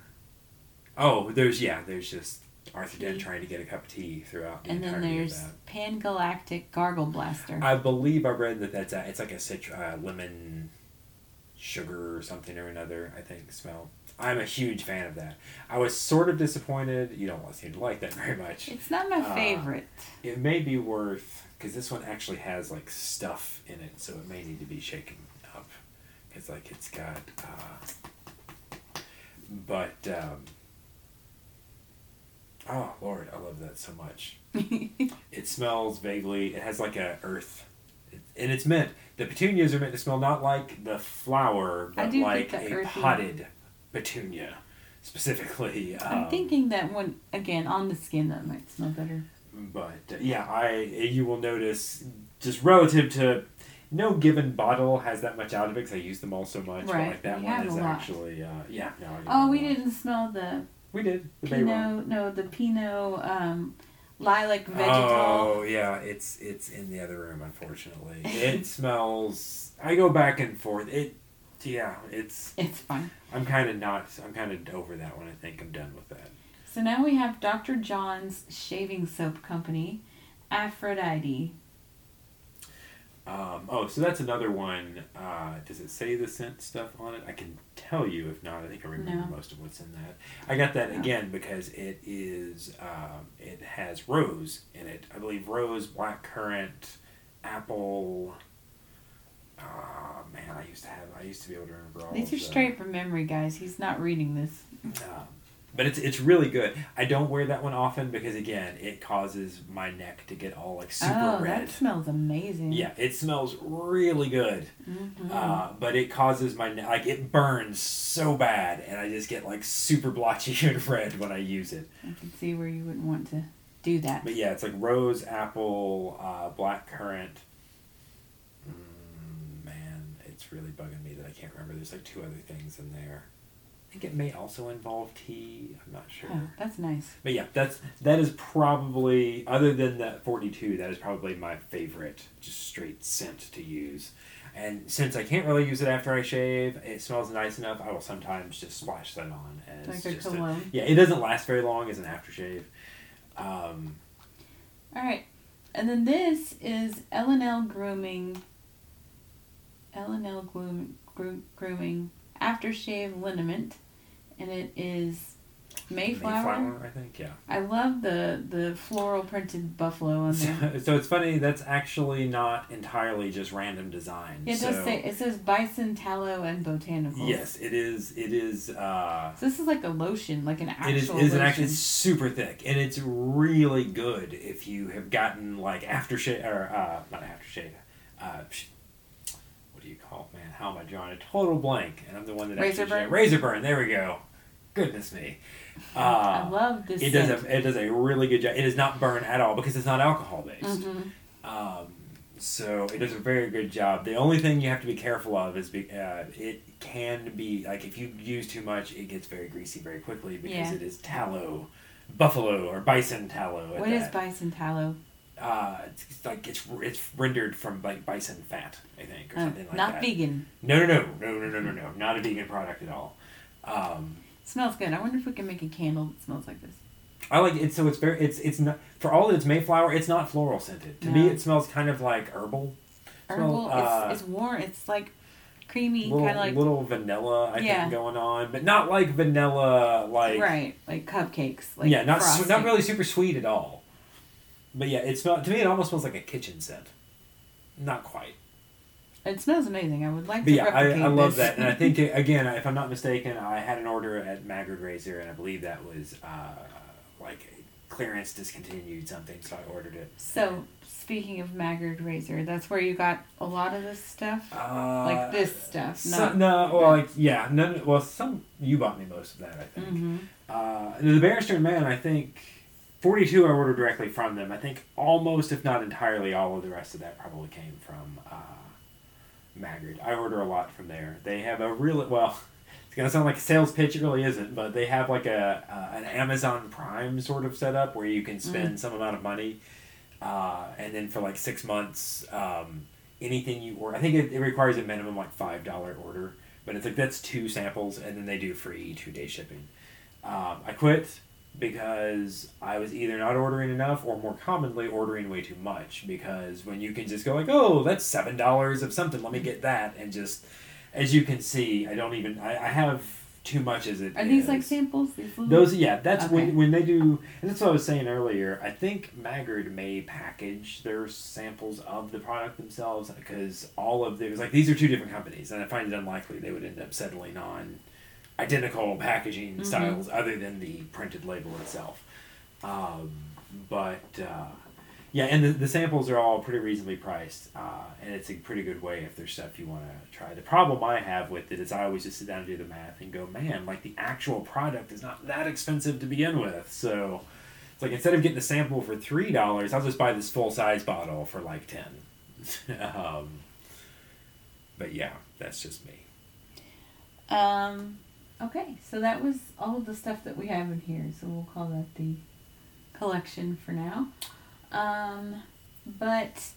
oh, there's yeah, there's just Arthur Dent trying to get a cup of tea throughout the and then there's of. Pan Galactic Gargle Blaster. I believe I read that that's a, it's like a citru- uh, lemon sugar or something or another. I think smell. I'm a huge fan of that. I was sort of disappointed. You don't seem to like that very much. it's not my uh, favorite. It may be worth because this one actually has like stuff in it, so it may need to be shaken up. It's like it's got. Uh, but um, oh lord, I love that so much. It smells vaguely. It has like a earth, and it's meant. The petunias are meant to smell not like the flower, but like a earthy- potted petunia, specifically. I'm um, thinking that when again on the skin that might smell better. But uh, yeah, I you will notice just relative to no given bottle has that much out of it because I use them all so much. But Right, like that we one is actually uh, yeah. No, Oh, we didn't smell the We did the Pinaud. No, the Pinaud um, lilac vegetal. Oh yeah, it's it's in the other room. Unfortunately, it smells. I go back and forth. It yeah, it's. It's fine. I'm kind of not. I'm kind of over that one. I think I'm done with that. So now we have Dr. John's Shaving Soap Company, Aphrodite. Um, oh, so that's another one. Uh, does it say the scent stuff on it? I can tell you. If not, I think I remember No. most of what's in that. I got that No. again because it is. Um, it has rose in it. I believe rose, black currant, apple. Ah man, I used to have. I used to be able to remember all. These are straight from memory, guys. He's not reading this. Um, but it's it's really good. I don't wear that one often because again, it causes my neck to get all like super oh, red. that smells amazing. Yeah, it smells really good. Mhm. Uh, but it causes my neck like it burns so bad, and I just get like super blotchy and red when I use it. I can see where you wouldn't want to do that. But yeah, it's like rose, apple, uh, black currant. Mm, man, it's really bugging me that I can't remember. There's like two other things in there. I think it may also involve tea. I'm not sure. Oh, that's nice. But yeah, that's that is probably other than that 42, that is probably my favorite just straight scent to use. And since I can't really use it after I shave, it smells nice enough. I will sometimes just splash that on as Like a just a- cologne. yeah, it doesn't last very long as an aftershave. Um, All right, and then this is L&L Grooming. L&L Gloom, gro- Grooming Aftershave Liniment, and it is Mayflower. I think, yeah. I love the the floral printed buffalo on there. So, so it's funny. That's actually not entirely just random design. It so, does say it says bison tallow and botanicals. Yes, it is. It is. Uh, So this is like a lotion, like an actual It is, is lotion. an act, it's super thick and it's really good if you have gotten like aftershave or uh, not aftershave. Uh, what do you call it? How am I drawing a total blank? And I'm the one that Razor actually burn? razor burn. There we go. goodness me. Uh, I love this. it does scent. a it does a really good job. It does not burn at all because it's not alcohol based. Mhm. Um, so it does a very good job. The only thing you have to be careful of is be, uh, it can be like if you use too much, it gets very greasy very quickly because Yeah. it is tallow, buffalo or bison tallow. at What is bison tallow? Uh, it's, like it's it's rendered from like bison fat, I think, or Uh, something like not that. Not vegan. No, no, no, no, no, no, no, no, not a vegan product at all. Um, smells good. I wonder if we can make a candle that smells like this. I like it. So it's very. It's it's not for all that it's Mayflower. It's not floral scented. To me, it smells kind of like herbal. Herbal. Smell, uh, it's, it's warm. It's like creamy, little, kind of like little vanilla, I Yeah. think, going on, but not like vanilla, like right, like cupcakes. Like yeah, not su- not really super sweet at all. But yeah, it smell to me. It almost smells like a kitchen scent. Not quite, It smells amazing. I would like but to yeah, I, replicate I love this. that, and I think again, if I'm not mistaken, I had an order at Maggard Razor, and I believe that was uh, like clearance discontinued something, so I ordered it. So speaking of Maggard Razor, that's where you got a lot of this stuff. Uh, Like this stuff, so- not- no, well, like yeah, none. Well, some you bought me most of that, I think. hmm Uh, the Barrister Mann, I think, 42 I ordered directly from them. I think almost, if not entirely, all of the rest of that probably came from uh, Maggard. I order a lot from there. They have a really, well, it's going to sound like a sales pitch, it really isn't, but they have like a uh, an Amazon Prime sort of setup where you can spend some amount of money. Uh, and then for like six months, um, anything you order, I think it, it requires a minimum like $5 order, but it's like that's two samples, and then they do free two day shipping. Um, I quit because I was either not ordering enough or more commonly ordering way too much. Because when you can just go like, oh, that's seven dollars of something, let me get that, and just as you can see, I don't even I, I have too much as it Are these like samples? These little... Those, yeah, that's Okay. when when they do, and that's what I was saying earlier. I think Maggard may package their samples of the product themselves because all of those, like these are two different companies, and I find it unlikely they would end up settling on identical packaging Mhm. styles other than the printed label itself. Um, but uh, yeah, and the, the samples are all pretty reasonably priced, uh, and it's a pretty good way if there's stuff you want to try. The problem I have with it is I always just sit down and do the math and go, man, like the actual product is not that expensive to begin with. So it's like instead of getting a sample for three dollars, I'll just buy this full size bottle for like ten. um, but yeah, that's just me. Um, okay, so that was all of the stuff that we have in here. So we'll call that the collection for now. Um, but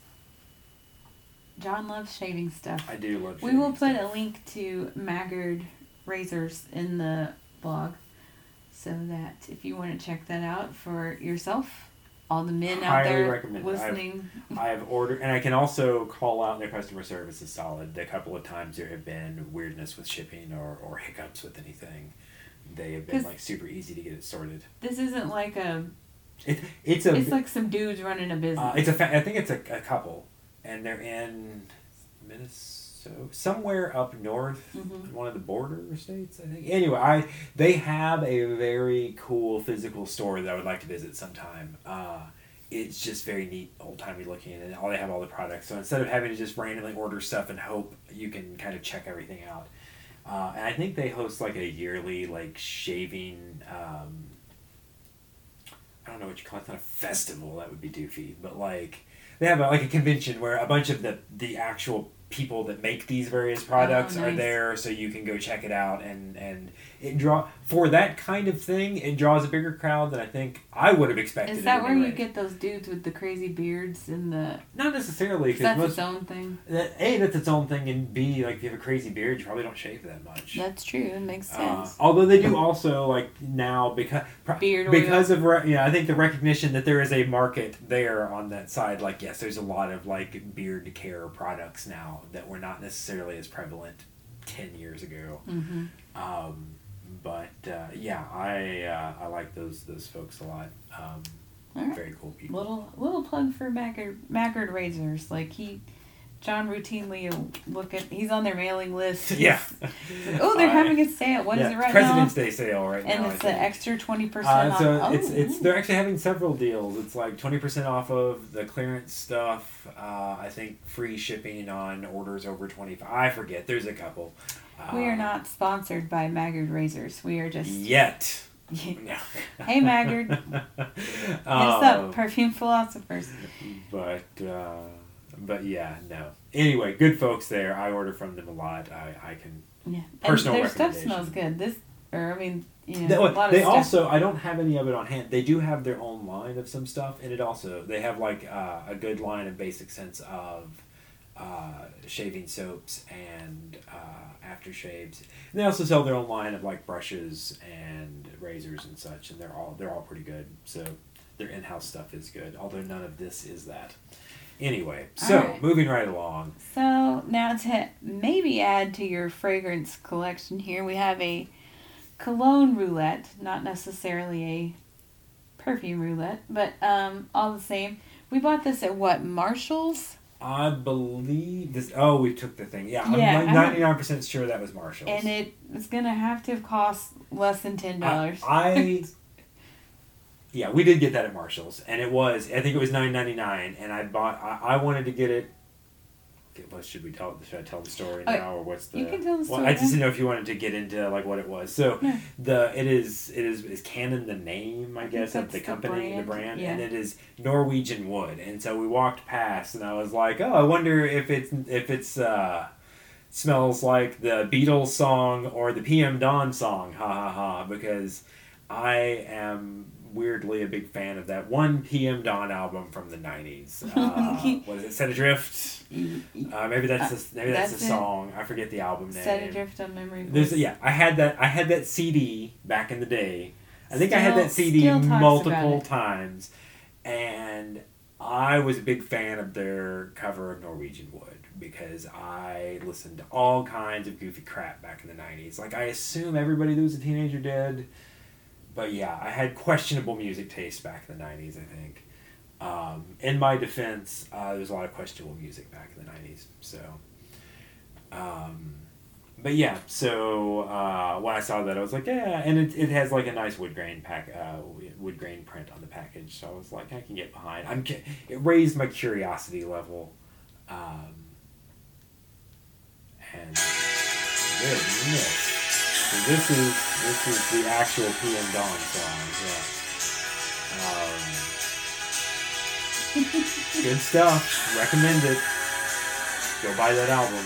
John loves shaving stuff. I do love. We will put stuff. a link to Maggard razors in the blog so that if you want to check that out for yourself, all the men out Highly there. I've- listening. I have ordered, and I can also call out their customer service is solid. The couple of times there have been weirdness with shipping or, or hiccups with anything, they have been like super easy to get it sorted. This isn't like a. It, it's a It's like some dudes running a business. uh, it's a fa- I think it's a, a couple, and they're in Minnesota, somewhere up north, Mhm. one of the border states. I think. Anyway, I they have a very cool physical store that I would like to visit sometime. Uh, it's just very neat, old timey looking, and all they have all the products. So instead of having to just randomly order stuff and hope, you can kind of check everything out. Uh, and I think they host like a yearly like shaving. Um, I don't know what you call it. It's not a festival. That would be doofy. But like they have a, like a convention where a bunch of the the actual people that make these various products Oh, are there, so you can go check it out. And and it draw for that kind of thing. It draws a bigger crowd than I think I would have expected. Is that where anyway. you get those dudes with the crazy beards and the? Not necessarily Cause that's most its own thing. that, a that's its own thing, and b like if you have a crazy beard, you probably don't shave that much. That's true. It makes Uh, sense. although they do also like now because Beard oil. because of re- yeah, I think the recognition that there is a market there on that side. Like yes, there's a lot of like beard care products now that were not necessarily as prevalent ten years ago. mm-hmm. Um, but uh, yeah, I uh, I like those those folks a lot. Um, right. Very cool people. Little little plug for Maggard Maggard razors. Like he John routinely look at. He's on their mailing list. Yeah. Oh, they're having a sale. What is yeah, it right President's now? Day sale right And now. it's I an extra twenty percent Uh, off. so oh, it's it's they're actually having several deals. It's like twenty percent off of the clearance stuff. Uh, I think free shipping on orders over twenty five. I forget. There's a couple. We are not sponsored by Maggard Razors. We are just. yet. Hey, Maggard. what's us up, perfume philosophers. But uh, but yeah, no. Anyway, good folks there. I order from them a lot. I, I can. Yeah, Personal and their stuff smells good. This, or I mean, you know, They, a lot they of stuff. also I don't have any of it on hand. They do have their own line of some stuff, and it also they have like uh, a good line of basic sense of uh, shaving soaps and uh, aftershaves. And they also sell their own line of like brushes and razors and such, and they're all they're all pretty good. So their in house stuff is good, although none of this is that. Anyway, so Alright. moving right along. So now to maybe add to your fragrance collection here, we have a cologne roulette, not necessarily a perfume roulette, but um, all the same. We bought this at what Marshalls, I believe this. Oh, we took the thing. Yeah, Yeah, I'm ninety nine percent sure that was Marshalls. and it was gonna have to have cost less than ten dollars. I, I yeah, we did get that at Marshalls, and it was I think it was nine ninety nine, and I bought I, I wanted to get it. Okay, What should we tell? Should I tell the story Oh, now, or what's the? you can tell the Well, story I just didn't know if you wanted to get into like what it was. So Yeah. the it is it is is Canon the name I guess of the the company the brand, brand, yeah. and it is Norwegian wood, and so we walked past, and I was like, oh, I wonder if it's if it's. uh smells like the Beatles song or the PM Dawn song, ha ha ha, because I am weirdly a big fan of that one PM Dawn album from the 90s. Uh, what is it, Set Adrift? Uh, maybe that's the, maybe that's, that's the it. song. I forget the album name. Set adrift on memory. There's, yeah, I had that. I had that CD back in the day. I think I had that CD still talks about multiple times, and I was a big fan of their cover of Norwegian Wood because I listened to all kinds of goofy crap back in the '90s. Like I assume everybody that was a teenager did, but yeah, I had questionable music taste back in the '90s. I think. Um, in my defense, uh, there was a lot of questionable music back in the '90s, so. Um, but yeah, so uh, when I saw that, I was like, yeah, and it, it has like a nice wood grain pack, uh, wood grain print on the package. So I was like, I can get behind. I'm it raised my curiosity level, um, and so this is this is the actual PM Dawn song. Yeah, um, good stuff. Recommend it. Go buy that album.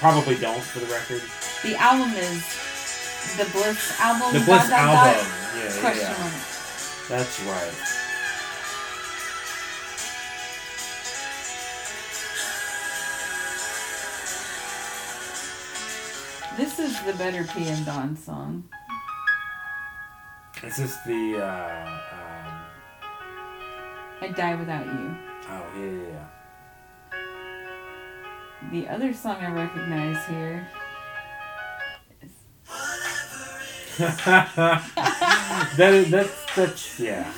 Probably don't, for the record. The album is the Bliss album. The Bliss dot, album. dot, Yeah, yeah, yeah. mark. That's right. This is the better PM Dawn song. Is this the, uh, um, I Die Without You. oh, yeah, yeah, yeah. The other song I recognize here is that is, that's, that's, yeah.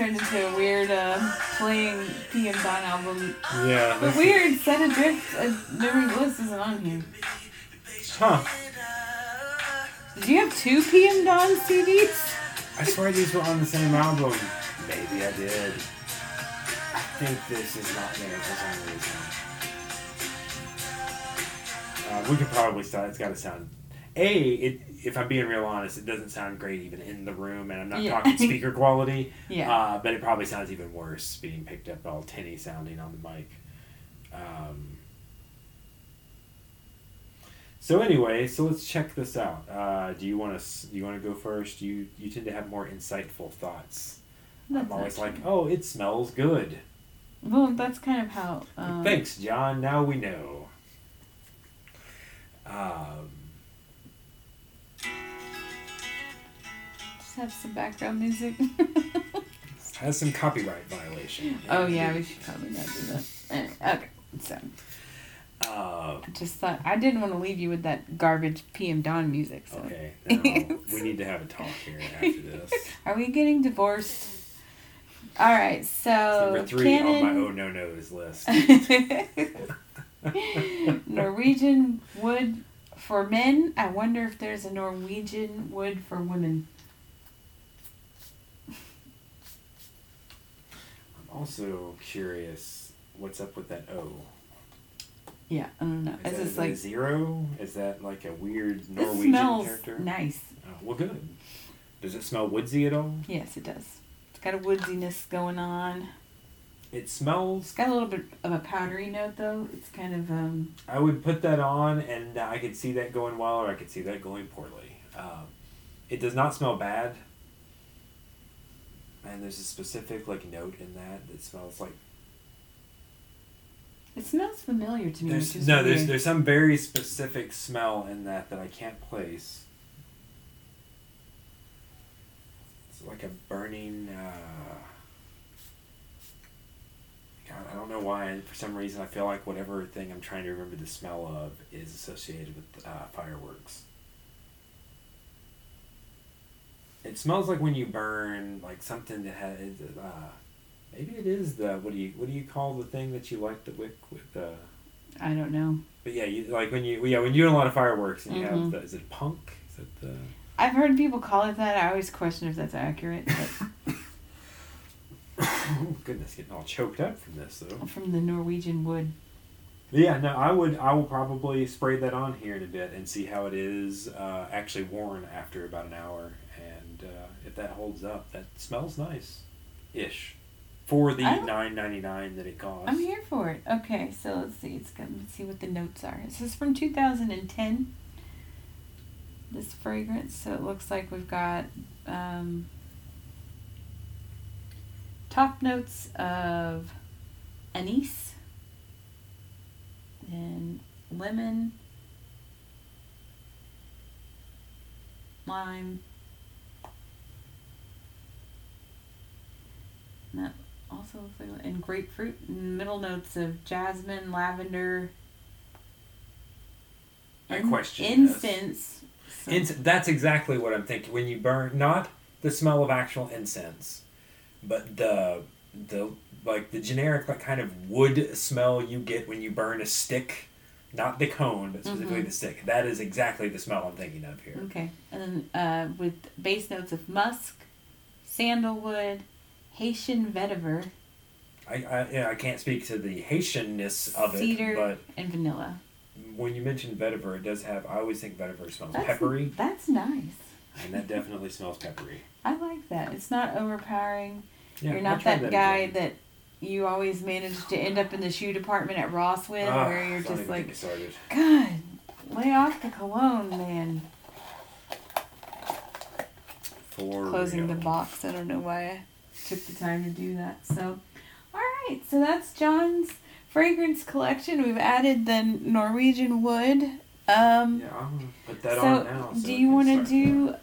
Turned into a weird uh, playing PM Dawn album. Yeah. But weird, Set Adrift, uh, Memory Bliss isn't on here. Huh. Did you have two PM Dawn CDs? I swear these were on the same album. Maybe I did. I think this is not there for some reason. Uh, we could probably start. It's got to sound. A, it, if I'm being real honest, it doesn't sound great even in the room, and I'm not Yeah. talking speaker quality. Yeah. Uh, but it probably sounds even worse being picked up all tinny sounding on the mic. Um, so anyway, so let's check this out. Uh, do you want to? Do you want to go first? You you tend to have more insightful thoughts. That's I'm always like, oh, it smells good. Well, that's kind of how. Um, Thanks, John. Now we know. Um, have some background music. has some copyright violation. oh yeah, we should probably not do that. Anyway, okay, so Uh, I just thought I didn't want to leave you with that garbage PM Dawn music. So okay. Now we need to have a talk here after this. are we getting divorced? All right, It's so number three on my oh no no's list. Norwegian wood for men. I wonder if there's a Norwegian wood for women. Also curious what's up with that O. Yeah, I don't know. Is It's that like zero? Is that like a weird Norwegian smells character? nice. Oh, well, good. Does it smell woodsy at all? Yes, it does. It's got a woodsiness going on. It smells. It's got a little bit of a powdery note though. It's kind of um. I would put that on, and I could see that going well, or I could see that going poorly. Um, it does not smell bad, and there's a specific like note in that that smells like. It smells familiar to me. There's no, there's there's some very specific smell in that that I can't place. It's like a burning. Uh, God, I don't know why. For some reason, I feel like whatever thing I'm trying to remember the smell of is associated with uh, fireworks. It smells like when you burn like something that has. Uh, maybe it is the what do you what do you call the thing that you light the wick with? Uh, I don't know. but yeah, you like when you yeah when you're doing a lot of fireworks and you Mhm. have the, is it punk? Is it the I've heard people call it that. I always question if that's accurate. But oh, goodness, getting all choked up from this though. from the Norwegian wood. Yeah, no, I would I will probably spray that on here in a bit and see how it is uh, actually worn after about an hour, and uh, if that holds up, that smells nice, ish, for the nine ninety nine that it costs. I'm here for it. Okay, so let's see. It's good. let's see what the notes are. This is from 2010. This fragrance. So it looks like we've got um, top notes of anise and lemon, lime. And that also looks like and grapefruit. and Middle notes of jasmine, lavender. I in- question incense. So- Ins- that's exactly what I'm thinking. When you burn, not the smell of actual incense, but the the like the generic like kind of wood smell you get when you burn a stick, not the cone, but specifically Mhm. the stick. That is exactly the smell I'm thinking of here. Okay, and then uh, with base notes of musk, sandalwood, Haitian vetiver, I I, yeah, I can't speak to the Haitianness of cedar, it, but and vanilla. when you mention vetiver, it does have. I always think vetiver smells That's, peppery, That's nice. and that definitely smells peppery. I like that. It's not overpowering. Yeah, You're not try that, guy again. that you always manage to end up in the shoe department at Ross with, Ah, where you're just like. God, lay off the cologne, man. For closing the box. I don't know why took the time to do that. So, all right. So that's John's fragrance collection. We've added the Norwegian wood. Um, Yeah, I'm gonna put that so, on now. so do you want to do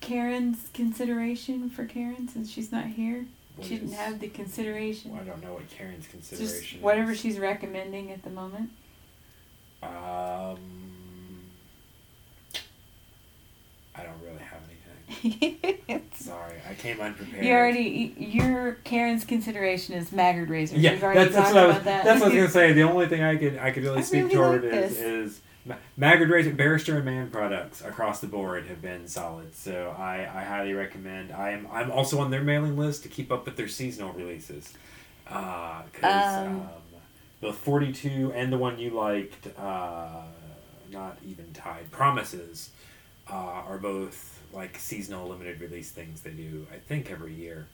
Karen's consideration for Karen since she's not here? What she didn't have the consideration. Well, I don't know what Karen's Just consideration whatever is. she's recommending at the moment. Um, I don't really have anything. Sorry, I came unprepared. you already your Karen's consideration is Maggard razors. Yeah, already that's, that's what I was. about that. That's what I was gonna say. The only thing I could I could really I speak really toward like is this. is Maggard Razor, Barrister and Mann products across the board have been solid. So I, I highly recommend. I am I'm also on their mailing list to keep up with their seasonal releases. Because Um, um, both 42 and the one you liked, uh, not even tied, Promises, uh, are both like seasonal limited release things they do, I think, every year.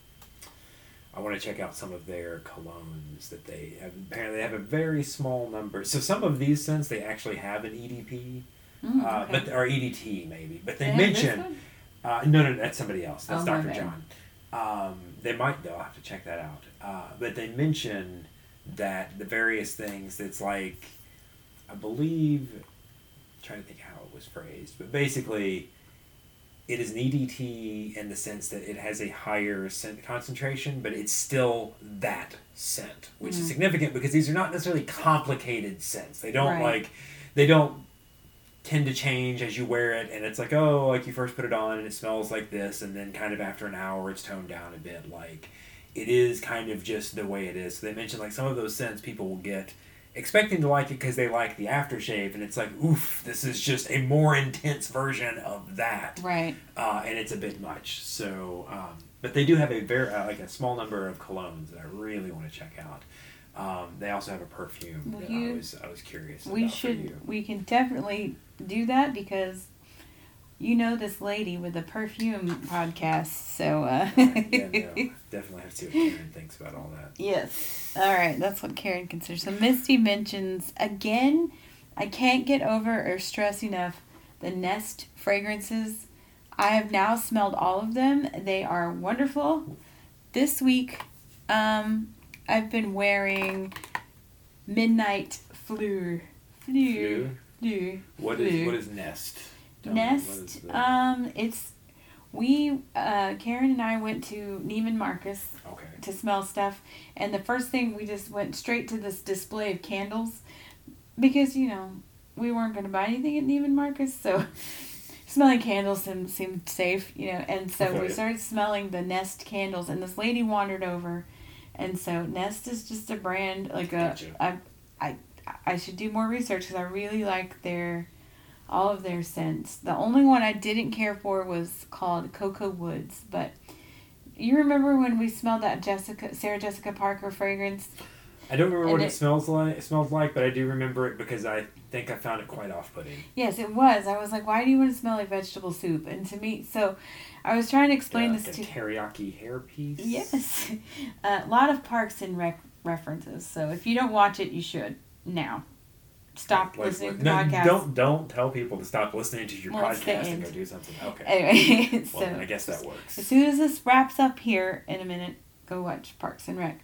I want to check out some of their colognes that they have. Apparently, they have a very small number. So some of these scents they actually have an EDP, Mm, uh, okay. but or EDT maybe. But they this mention uh, no, no, that's somebody else. That's Oh, Dr. John. Um, they might though. I'll have to check that out. Uh, but they mention that the various things. That's like, I believe. I'm trying to think how it was phrased, but basically, it is an EDT in the sense that it has a higher scent concentration, but it's still that scent, which Mm. is significant because these are not necessarily complicated scents. They don't Right. like, they don't tend to change as you wear it, and it's like oh, like you first put it on and it smells like this, and then kind of after an hour it's toned down a bit. Like it is kind of just the way it is. So they mentioned like some of those scents people will get expecting to like it because they like the aftershave, and it's like, oof, this is just a more intense version of that, Right. uh, and it's a bit much. So, um, but they do have a very uh, like a small number of colognes that I really want to check out. Um, they also have a perfume Will that you- I was I was curious. We should. you. We can definitely do that because you know this lady with the perfume podcast. So. Uh, yeah, no, definitely have to see what Karen thinks about all that. Yes. All right. That's what Karen considers. So Misty mentions again. I can't get over or stress enough the Nest fragrances. I have now smelled all of them. They are wonderful. This week, um, I've been wearing Midnight Fleur. Fleur. Fleur? Fleur. What is what is Nest? Tell me, what is Nest. Um, it's we. Uh, Karen and I went to Neiman Marcus okay. to smell stuff. And the first thing we just went straight to this display of candles because you know we weren't going to buy anything at Neiman Marcus, so smelling candles seemed, seemed safe, you know. And so we started smelling the Nest candles, and this lady wandered over, and so Nest is just a brand like a Gotcha. I I I should do more research because I really like their all of their scents. The only one I didn't care for was called Cocoa Woods, but you remember when we smelled that Jessica Sarah Jessica Parker fragrance? I don't remember And what it, it- smells like. It smells like, but I do remember it because I think I found it quite off-putting. Yes, it was. I was like, why do you want to smell like vegetable soup? And to me, so I was trying to explain Yeah, this like to a teriyaki hairpiece. Yes, uh, a lot of Parks and Rec references. So if you don't watch it, you should now. Stop Like, listening to the no, podcast. Don't don't tell people to stop listening to your Well, podcast and go do something. Okay. Anyway, so well, then I guess that works. As soon as this wraps up here in a minute, go watch Parks and Rec.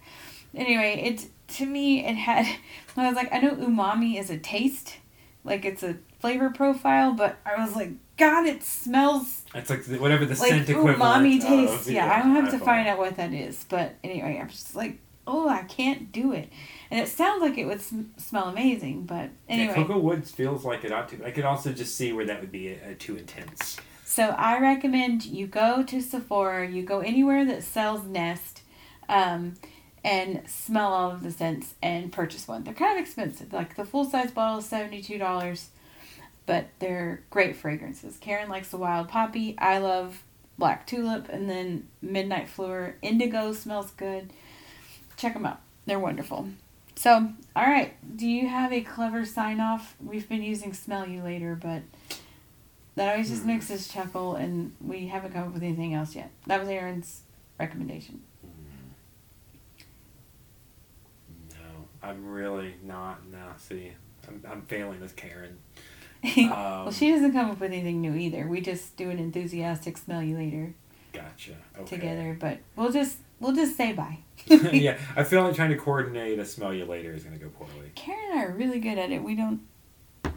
Anyway, it to me it had I was like, I know umami is a taste, like it's a flavor profile, but I was like, God, it smells It's like the, whatever the like scent equivalent. umami of- taste. yeah, I'm gonna have to iPhone. find out what that is. But anyway, I'm just like, oh, I can't do it. And it sounds like it would sm- smell amazing, but anyway. Yeah, Cocoa Woods feels like it ought to. I could also just see where that would be uh, too intense. So I recommend you go to Sephora, you go anywhere that sells Nest, um, and smell all of the scents and purchase one. They're kind of expensive. Like the full size bottle is seventy two dollars, but they're great fragrances. Karen likes the wild poppy. I love black tulip, and then midnight fleur. Indigo smells good. Check them out. They're wonderful. So, all right. Do you have a clever sign off? We've been using "smell you later," but that always just Hmm. makes us chuckle, and we haven't come up with anything else yet. That was Aaron's recommendation. No, I'm really not. No, see, I'm, I'm failing with Karen. well, Um, she doesn't come up with anything new either. We just do an enthusiastic "smell you later" Gotcha. Okay. together, but we'll just we'll just say bye. yeah, I feel like trying to coordinate a smell you later is going to go poorly. Karen and I are really good at it. We don't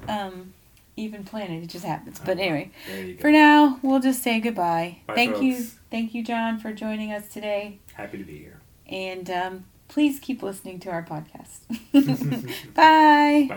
um even plan it; it just happens. But Oh, anyway, There you go. for now, we'll just say goodbye. Bye, thank you, thank you, John, for joining us today, Happy to be here. and um, please keep listening to our podcast. bye. Bye.